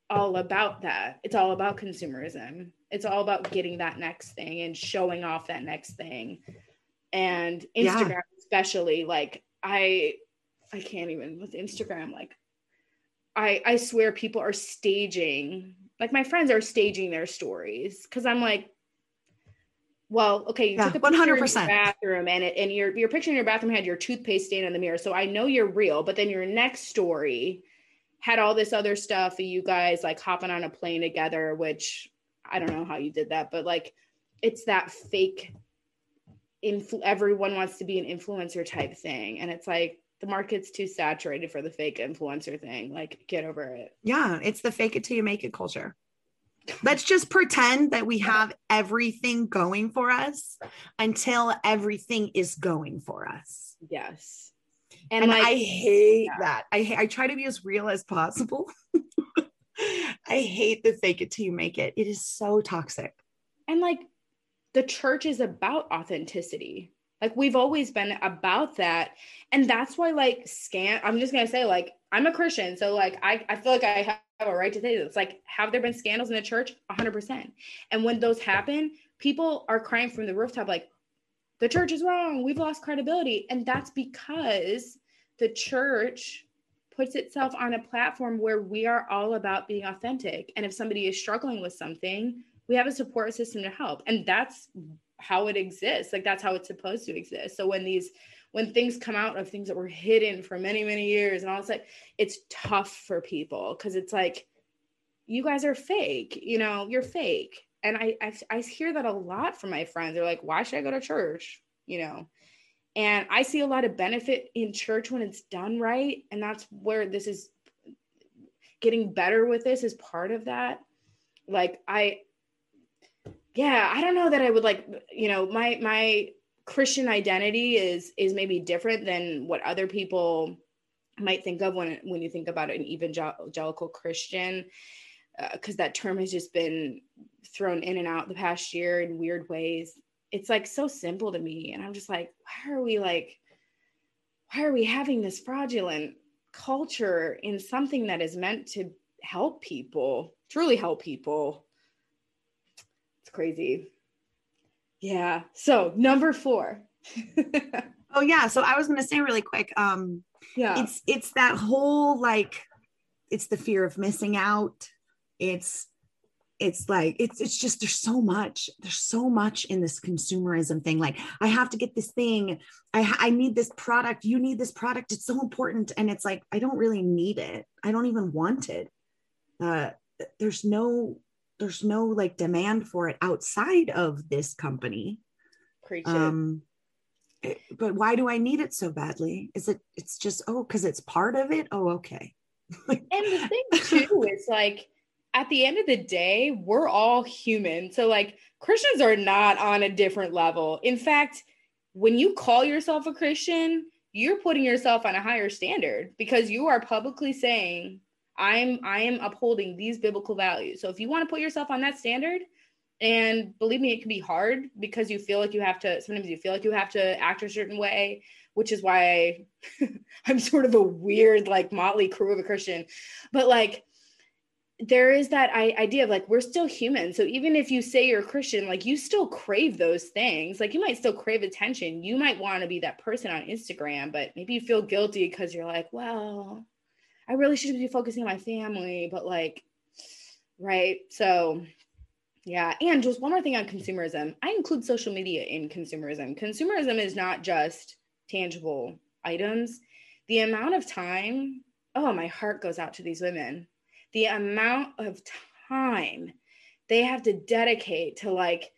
all about that. It's all about consumerism. It's all about getting that next thing and showing off that next thing. And Instagram yeah. especially like I I can't even with Instagram like I I swear people are staging like my friends are staging their stories because I'm like, well, okay, you yeah, took a 100%. bathroom and it and your your picture in your bathroom had your toothpaste stain in the mirror, so I know you're real. But then your next story had all this other stuff of you guys like hopping on a plane together, which I don't know how you did that, but like it's that fake. Influ- everyone wants to be an influencer type thing, and it's like the market's too saturated for the fake influencer thing. Like, get over it. Yeah, it's the fake it till you make it culture. Let's just pretend that we have everything going for us until everything is going for us. Yes. And, and like, I hate yeah. that. I I try to be as real as possible. [laughs] I hate the fake it till you make it. It is so toxic. And like the church is about authenticity. Like we've always been about that. And that's why like scan I'm just gonna say, like, I'm a Christian. So like I, I feel like I have a right to say this. Like, have there been scandals in the church? hundred percent. And when those happen, people are crying from the rooftop, like, the church is wrong. We've lost credibility. And that's because the church puts itself on a platform where we are all about being authentic. And if somebody is struggling with something, we have a support system to help. And that's how it exists. Like that's how it's supposed to exist. So when these when things come out of things that were hidden for many, many years and all it's like it's tough for people because it's like you guys are fake, you know, you're fake. And I, I I hear that a lot from my friends. They're like, why should I go to church? You know, and I see a lot of benefit in church when it's done right. And that's where this is getting better with this is part of that. Like I yeah, I don't know that I would like, you know, my my Christian identity is is maybe different than what other people might think of when when you think about an evangelical Christian because uh, that term has just been thrown in and out the past year in weird ways. It's like so simple to me and i'm just like why are we like why are we having this fraudulent culture in something that is meant to help people truly help people crazy. Yeah. So number four. [laughs] Oh yeah. So i was going to say really quick um yeah. it's it's that whole like it's the fear of missing out. It's it's like it's it's just there's so much there's so much in this consumerism thing. Like i have to get this thing. I i need this product. You need this product. It's so important. And it's like i don't really need it. I don't even want it. Uh there's no there's no like demand for it outside of this company. Preach um it, but why do i need it so badly? Is it it's just oh because it's part of it? Oh okay. [laughs] And the thing [laughs] too is like at the end of the day, we're all human. So, like, Christians are not on a different level. In fact, when you call yourself a Christian, you're putting yourself on a higher standard because you are publicly saying, I'm I am upholding these biblical values. So if you want to put yourself on that standard, and believe me, it can be hard because you feel like you have to sometimes you feel like you have to act a certain way, which is why [laughs] I'm sort of a weird, like motley crew of a Christian. But like there is that idea of like we're still human so even if you say you're a christian like you still crave those things like you might still crave attention you might want to be that person on instagram but maybe you feel guilty because you're like well i really should be focusing on my family but like right? So yeah. And just one more thing on consumerism. I include social media in consumerism. Consumerism is not just tangible items. The amount of time oh my heart goes out to these women. The amount of time they have to dedicate to like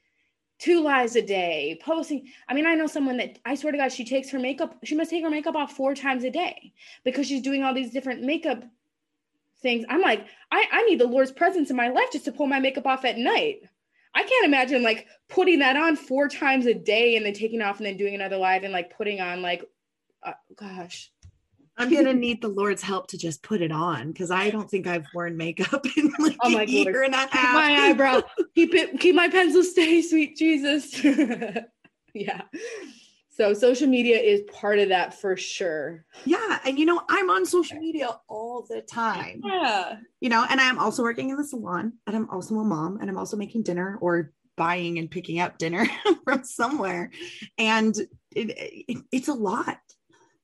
two lives a day posting i mean i know someone that i swear to god she takes her makeup she must take her makeup off four times a day because she's doing all these different makeup things. I'm like i, I need the lord's presence in my life just to pull my makeup off at night. I can't imagine like putting that on four times a day and then taking off and then doing another live and like putting on like uh, gosh I'm gonna need the Lord's help to just put it on because I don't think I've worn makeup [laughs] in like oh my a year Lord. and a half. Keep my eyebrow, [laughs] keep it, keep my pencil stay, sweet Jesus. [laughs] yeah. So social media is part of that for sure. Yeah, and you know I'm on social media all the time. Yeah. You know, and I'm also working in the salon, and I'm also a mom, and I'm also making dinner or buying and picking up dinner from somewhere, and it, it, it's a lot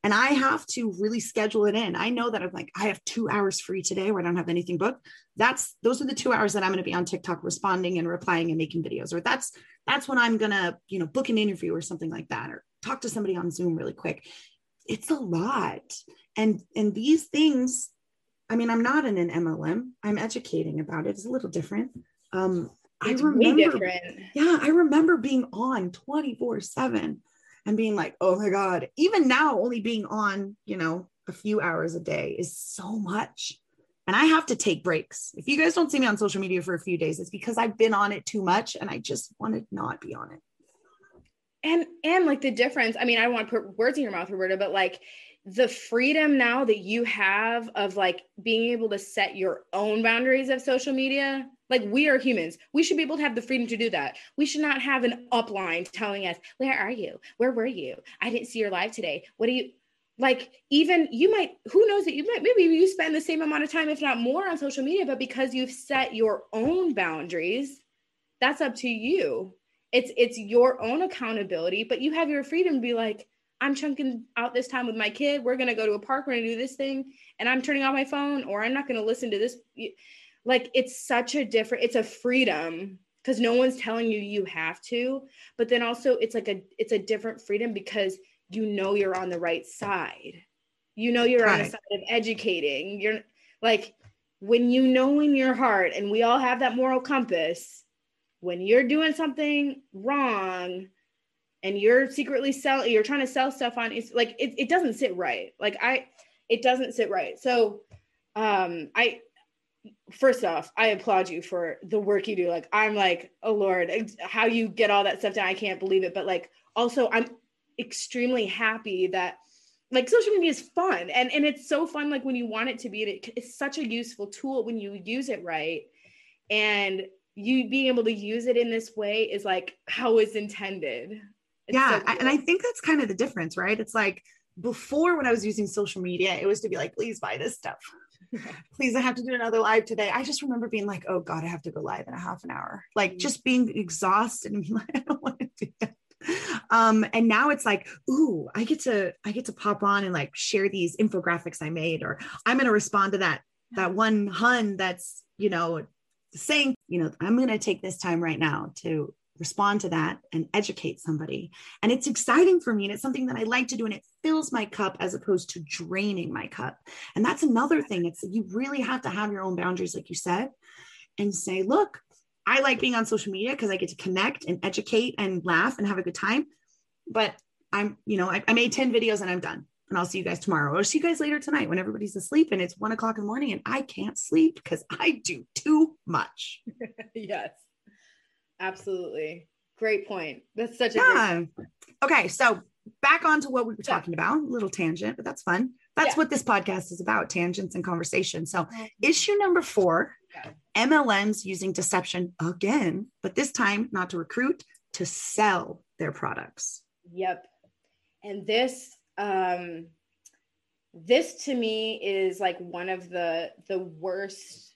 and I have to really schedule it in. I know that I'm like, I have two hours free today where I don't have anything booked. That's those are the two hours that I'm going to be on TikTok responding and replying and making videos. Or that's that's when I'm gonna, you know, book an interview or something like that, or talk to somebody on Zoom really quick. It's a lot. And and these things, I mean, I'm not in an MLM. I'm educating about it. It's a little different. Um, it's I remember, yeah, I remember being on 24 seven and being like, oh my God, even now, only being on, you know, a few hours a day is so much. and I have to take breaks. If you guys don't see me on social media for a few days, it's because I've been on it too much and I just want to not be on it. And and like the difference, I mean, I don't want to put words in your mouth, Roberta, but like the freedom now that you have of like being able to set your own boundaries of social media like we are humans we should be able to have the freedom to do that we should not have an upline telling us where are you where were you i didn't see your live today what do you like even you might who knows that you might maybe you spend the same amount of time if not more on social media but because you've set your own boundaries that's up to you it's it's your own accountability but you have your freedom to be like I'm chunking out this time with my kid. We're going to go to a park. We're going to do this thing. And I'm turning off my phone or I'm not going to listen to this. Like it's such a different, it's a freedom because no one's telling you you have to. But then also it's like a, it's a different freedom because you know you're on the right side. You know you're right. on the side of educating. You're like, when you know in your heart, and we all have that moral compass, when you're doing something wrong, and you're secretly selling you're trying to sell stuff on it's like it, it doesn't sit right like i it doesn't sit right so um i first off i applaud you for the work you do like i'm like oh lord how you get all that stuff down i can't believe it but like also i'm extremely happy that like social media is fun and and it's so fun like when you want it to be it, it's such a useful tool when you use it right and you being able to use it in this way is like how it's intended it's yeah. So and I think that's kind of the difference, right? It's like before when I was using social media, it was to be like, please buy this stuff. [laughs] please, I have to do another live today. I just remember being like, oh God, I have to go live in a half an hour. Like mm-hmm. just being exhausted and [laughs] being like, I don't want to do that. Um, and now it's like, ooh, I get to I get to pop on and like share these infographics I made, or I'm gonna respond to that that one hun that's, you know, saying, you know, I'm gonna take this time right now to respond to that and educate somebody. And it's exciting for me. And it's something that I like to do. And it fills my cup as opposed to draining my cup. And that's another thing. It's you really have to have your own boundaries, like you said, and say, look, I like being on social media because I get to connect and educate and laugh and have a good time. But I'm, you know, I, I made 10 videos and I'm done. And I'll see you guys tomorrow. Or see you guys later tonight when everybody's asleep and it's one o'clock in the morning and I can't sleep because I do too much. [laughs] yes. Absolutely. Great point. That's such a yeah. Okay, so back on to what we were talking about, a little tangent, but that's fun. That's yeah. what this podcast is about tangents and conversation. So, mm-hmm. issue number four MLMs using deception again, but this time not to recruit, to sell their products. Yep. And this, um, this to me is like one of the the worst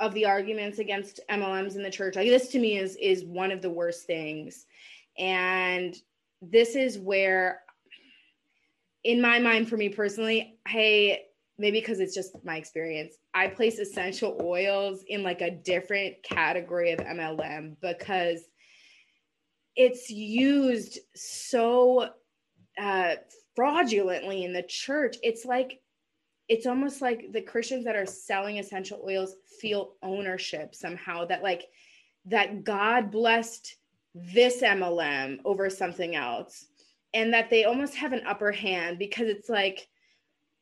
of the arguments against MLMs in the church. Like this to me is is one of the worst things. And this is where in my mind for me personally, I maybe because it's just my experience, I place essential oils in like a different category of MLM because it's used so uh fraudulently in the church. It's like it's almost like the Christians that are selling essential oils feel ownership somehow that like that God blessed this MLM over something else and that they almost have an upper hand because it's like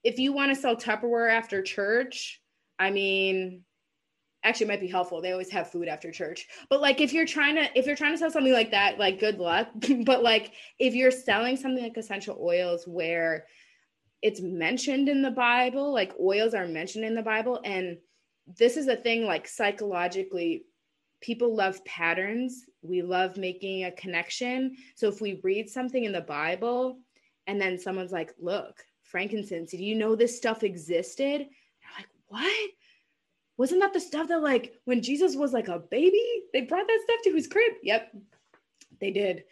if you want to sell Tupperware after church, I mean actually might be helpful. They always have food after church. But like if you're trying to if you're trying to sell something like that, like good luck. [laughs] but like if you're selling something like essential oils where it's mentioned in the Bible, like oils are mentioned in the Bible. And this is a thing like psychologically, people love patterns. We love making a connection. So if we read something in the Bible and then someone's like, look, frankincense, do you know this stuff existed? You're like, what? Wasn't that the stuff that like when Jesus was like a baby, they brought that stuff to his crib? Yep, they did.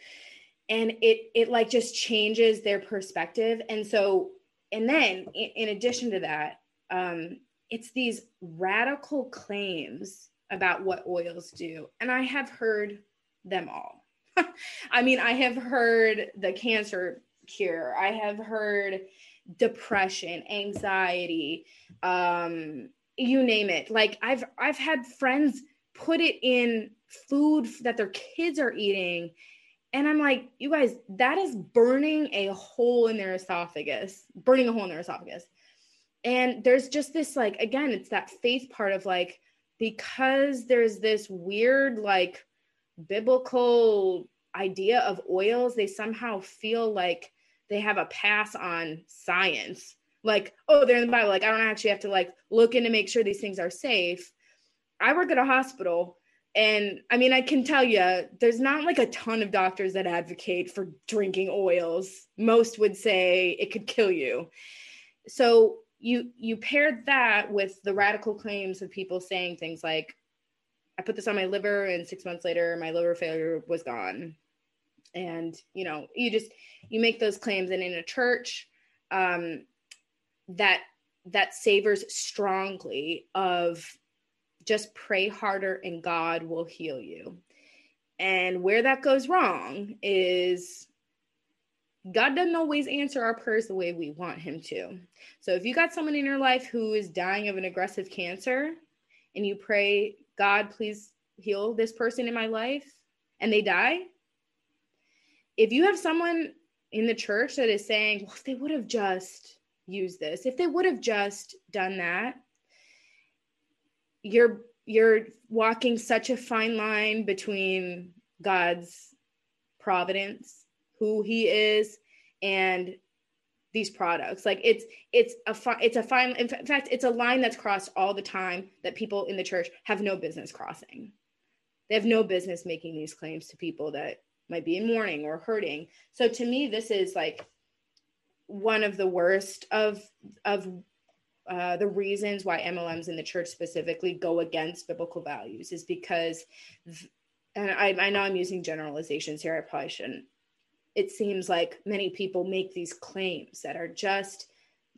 And it it like just changes their perspective. And so and then in, in addition to that, um, it's these radical claims about what oils do. And I have heard them all. [laughs] I mean, I have heard the cancer cure, I have heard depression, anxiety, um, you name it. Like I've I've had friends put it in food that their kids are eating and I'm like, you guys, that is burning a hole in their esophagus, burning a hole in their esophagus. and there's just this like again it's that faith part of like because there's this weird like biblical idea of oils they somehow feel like they have a pass on science. Like oh they're in the bible. Like i don't actually have to like look in to make sure these things are safe. I work at a hospital and i mean i can tell you there's not like a ton of doctors that advocate for drinking oils. Most would say it could kill you. So you you paired that with the radical claims of people saying things like i put this on my liver and six months later my liver failure was gone. And you know you just you make those claims and in a church um that that savors strongly of just pray harder and god will heal you and where that goes wrong is God doesn't always answer our prayers the way we want him to. So if you got someone in your life who is dying of an aggressive cancer and you pray, God, please heal this person in my life, and they die, if you have someone in the church that is saying, well, if they would have just used this, if they would have just done that, you're you're walking such a fine line between God's providence who he is and these products. Like it's it's a fi- it's a fine in fact it's a line that's crossed all the time that people in the church have no business crossing. They have no business making these claims to people that might be in mourning or hurting. So to me this is like one of the worst of of uh, the reasons why MLMs in the church specifically go against biblical values is because, and I, I know I'm using generalizations here. I probably shouldn't it seems like many people make these claims that are just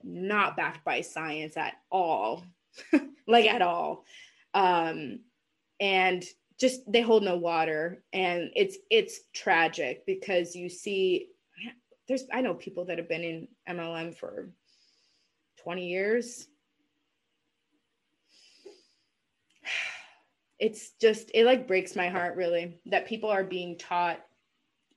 not backed by science at all, [laughs] like at all. Um, and just they hold no water and it's it's tragic because you see there's I know people that have been in MLM for 20 years. [sighs] It's just it like breaks my heart really that people are being taught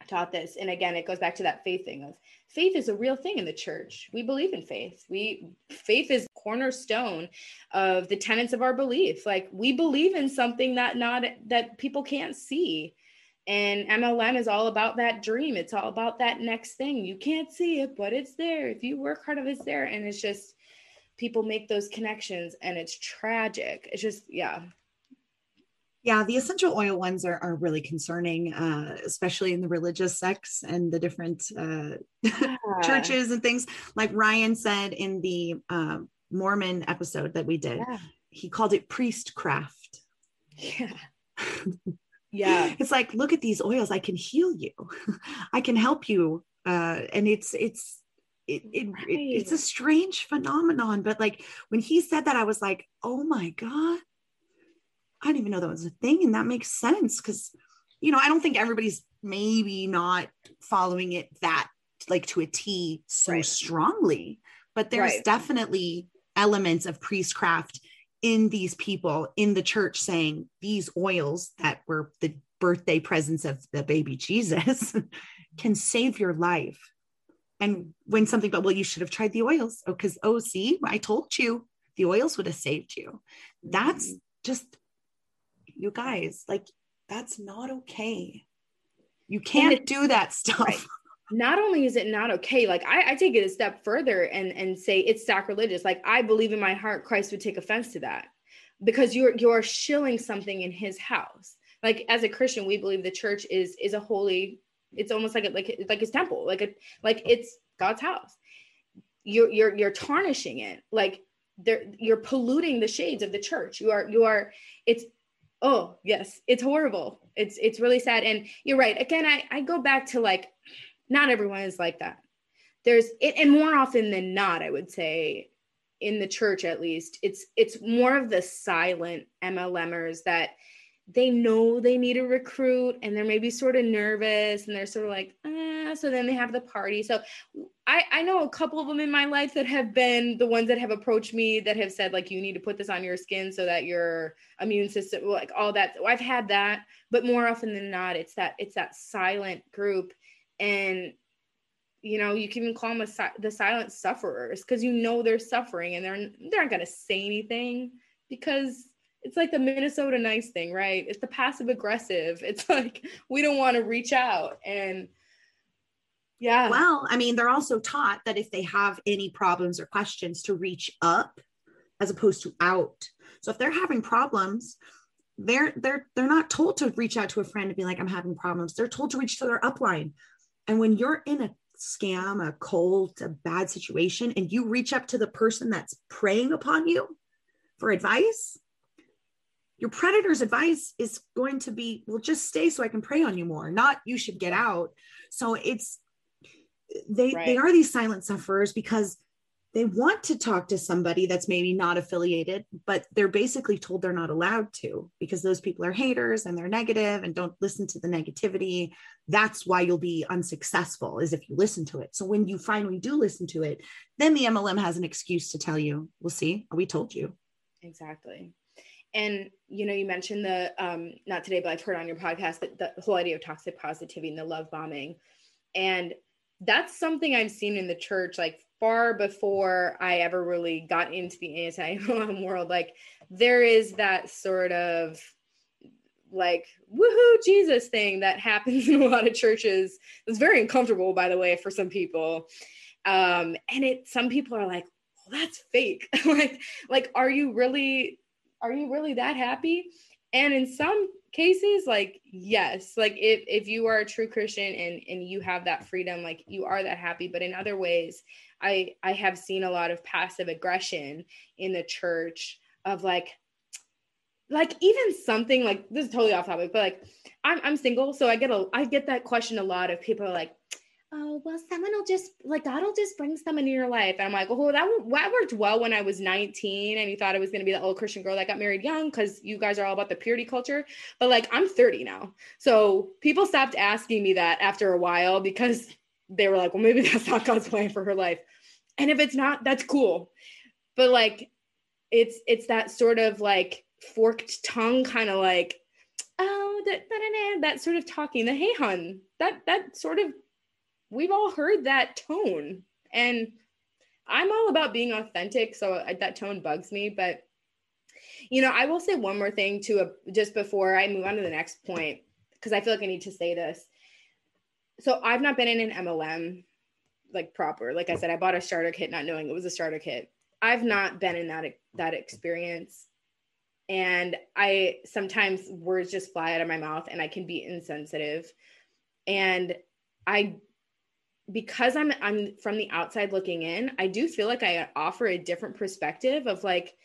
taught this. And again it goes back to that faith thing of faith is a real thing in the church. We believe in faith. We faith is cornerstone of the tenets of our belief. Like we believe in something that not that people can't see. And mlm is all about that dream. It's all about that next thing. You can't see it but it's there. If you work hard of it's there. And it's just people make those connections and it's tragic it's just yeah yeah, the essential oil ones are, are really concerning, uh, especially in the religious sects and the different uh, [laughs] yeah. churches and things. Like Ryan said in the uh, Mormon episode that we did, yeah. he called it priestcraft. Yeah. [laughs] yeah. It's like, look at these oils. I can heal you. [laughs] I can help you. Uh, and it's, it's, it, it, right. it, it's a strange phenomenon, but like when he said that, I was like, oh my God, I didn't even know that was a thing. And that makes sense because, you know, I don't think everybody's maybe not following it that like to a T so right. strongly, but there's right. definitely elements of priestcraft in these people in the church saying these oils that were the birthday presents of the baby Jesus [laughs] can save your life. And when something, but well, you should have tried the oils. Oh, because, oh, see, I told you the oils would have saved you. That's mm-hmm. just you guys, like that's not okay. You can't do that stuff. Right. Not only is it not okay, like I, I take it a step further and and say it's sacrilegious. Like I believe in my heart Christ would take offense to that because you're you're shilling something in his house. Like as a Christian, we believe the church is is a holy. It's almost like a, like like his temple, like a like it's God's house. You're you're you're tarnishing it. Like there you're polluting the shades of the church. You are you are. It's oh yes it's horrible it's it's really sad and you're right again i i go back to like not everyone is like that there's it and more often than not i would say in the church at least it's it's more of the silent mlmers that they know they need a recruit and they're maybe sort of nervous and they're sort of like ah, so then they have the party. So I, I know a couple of them in my life that have been the ones that have approached me that have said like you need to put this on your skin so that your immune system like all that. I've had that but more often than not it's that it's that silent group. And you know you can even call them a, the silent sufferers because you know they're suffering and they're they're not going to say anything because it's like the minnesota nice thing right? It's the passive aggressive. It's [laughs] like we don't want to reach out and yeah. Well i mean they're also taught that if they have any problems or questions to reach up as opposed to out. So if they're having problems they're they're they're not told to reach out to a friend and be like i'm having problems. They're told to reach to their upline. And when you're in a scam a cult a bad situation and you reach up to the person that's preying upon you for advice your predator's advice is going to be well just stay so i can prey on you more not you should get out so it's they right. they are these silent sufferers because they want to talk to somebody that's maybe not affiliated, but they're basically told they're not allowed to because those people are haters and they're negative and don't listen to the negativity. That's why you'll be unsuccessful, is if you listen to it. So when you finally do listen to it, then the MLM has an excuse to tell you, we'll see, we told you. Exactly. And you know, you mentioned the um, not today, but I've heard on your podcast that the whole idea of toxic positivity and the love bombing. And that's something I've seen in the church like far before I ever really got into the anti [laughs] world. Like there is that sort of like woohoo Jesus thing that happens [laughs] in a lot of churches. It's very uncomfortable, by the way, for some people. Um, and it some people are like, well, that's fake. [laughs] like, like, are you really are you really that happy? And in some cases like yes like if if you are a true christian and and you have that freedom like you are that happy but in other ways i i have seen a lot of passive aggression in the church of like like even something like this is totally off topic but like i'm i'm single so i get a i get that question a lot of people are like oh well someone will just like god will just bring someone into your life. And i'm like oh that, that worked well when i was 19 and you thought i was going to be the old christian girl that got married young because you guys are all about the purity culture. But like i'm 30 now. So people stopped asking me that after a while because they were like well maybe [laughs] that's not god's plan for her life. And if it's not that's cool. But like it's it's that sort of like forked tongue kind of like oh that, that sort of talking the hey hun that that sort of we've all heard that tone. And i'm all about being authentic so that tone bugs me but you know i will say one more thing to a, just before i move on to the next point because i feel like i need to say this. So i've not been in an mlm like proper. Like i said i bought a starter kit not knowing it was a starter kit. I've not been in that that experience. And i sometimes words just fly out of my mouth and i can be insensitive. And i because I'm I'm from the outside looking in, I do feel like I offer a different perspective of like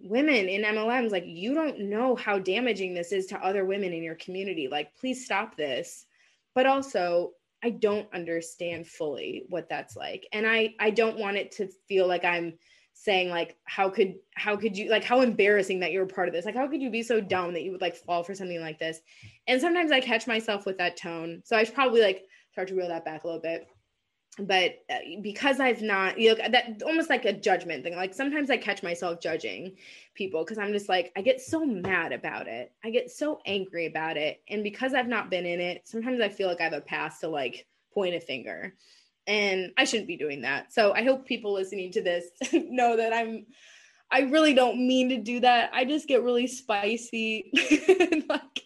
women in MLMs like you don't know how damaging this is to other women in your community. Like please stop this. But also I don't understand fully what that's like. And I I don't want it to feel like I'm saying like how could how could you like how embarrassing that you're a part of this like how could you be so dumb that you would like fall for something like this and sometimes i catch myself with that tone so i should probably like start to reel that back a little bit but uh, because I've not, you know, that almost like a judgment thing. Like sometimes I catch myself judging people because I'm just like, I get so mad about it. I get so angry about it. And because I've not been in it, sometimes I feel like I have a pass to like point a finger. And I shouldn't be doing that. So I hope people listening to this [laughs] know that I'm, I really don't mean to do that. I just get really spicy. [laughs] like,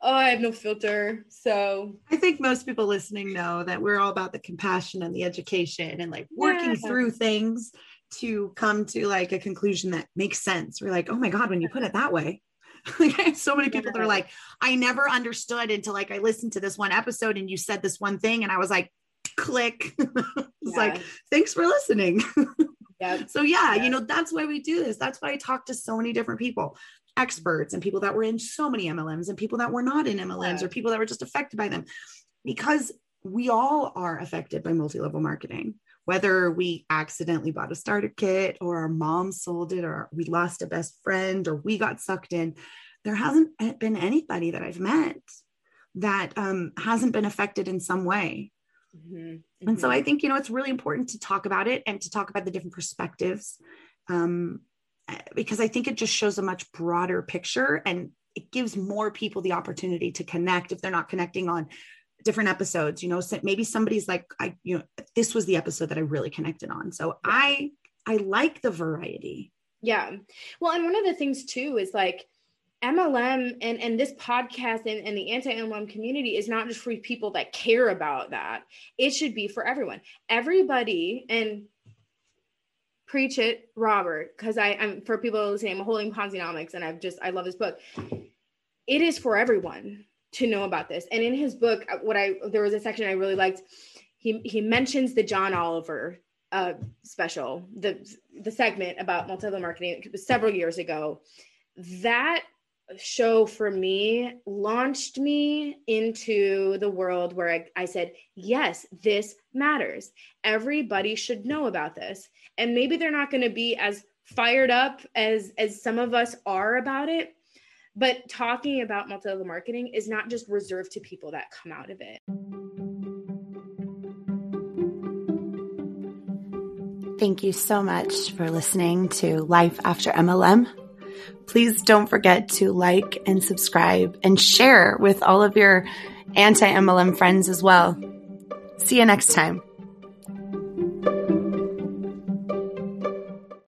oh, I have no filter. So I think most people listening know that we're all about the compassion and the education and like working yeah. through things to come to like a conclusion that makes sense. We're like, oh my God, when you put it that way. [laughs] like I have so many people that are like, I never understood until like I listened to this one episode and you said this one thing, and I was like, click. [laughs] it's yeah. like, thanks for listening. [laughs] yeah. So yeah, yeah, you know, that's why we do this. That's why I talk to so many different people experts and people that were in so many MLMs and people that were not in MLMs yeah. or people that were just affected by them because we all are affected by multi-level marketing whether we accidentally bought a starter kit or our mom sold it or we lost a best friend or we got sucked in there hasn't been anybody that i've met that um, hasn't been affected in some way mm-hmm. Mm-hmm. and so i mm-hmm. think you know it's really important to talk about it and to talk about the different perspectives um, because I think it just shows a much broader picture and it gives more people the opportunity to connect if they're not connecting on different episodes, you know, maybe somebody's like, I, you know, this was the episode that I really connected on. So I, I like the variety. Yeah. Well, and one of the things too is like MLM and, and this podcast and, and the anti MLM community is not just for people that care about that. It should be for everyone. Everybody, and preach it, Robert, because I am for people listening, I'm holding Ponzinomics and I've just I love this book. It is for everyone to know about this. And in his book, uh, what I there was a section I really liked. He he mentions the John Oliver uh, special, the the segment about multi-level marketing. It was several years ago. That show for me launched me into the world where I, I, said, yes, this matters. Everybody should know about this. And maybe they're not going to be as fired up as as some of us are about it. But talking about multi-level marketing is not just reserved to people that come out of it. Thank you so much for listening to Life After MLM. Please don't forget to like and subscribe and share with all of your anti MLM friends as well. See you next time.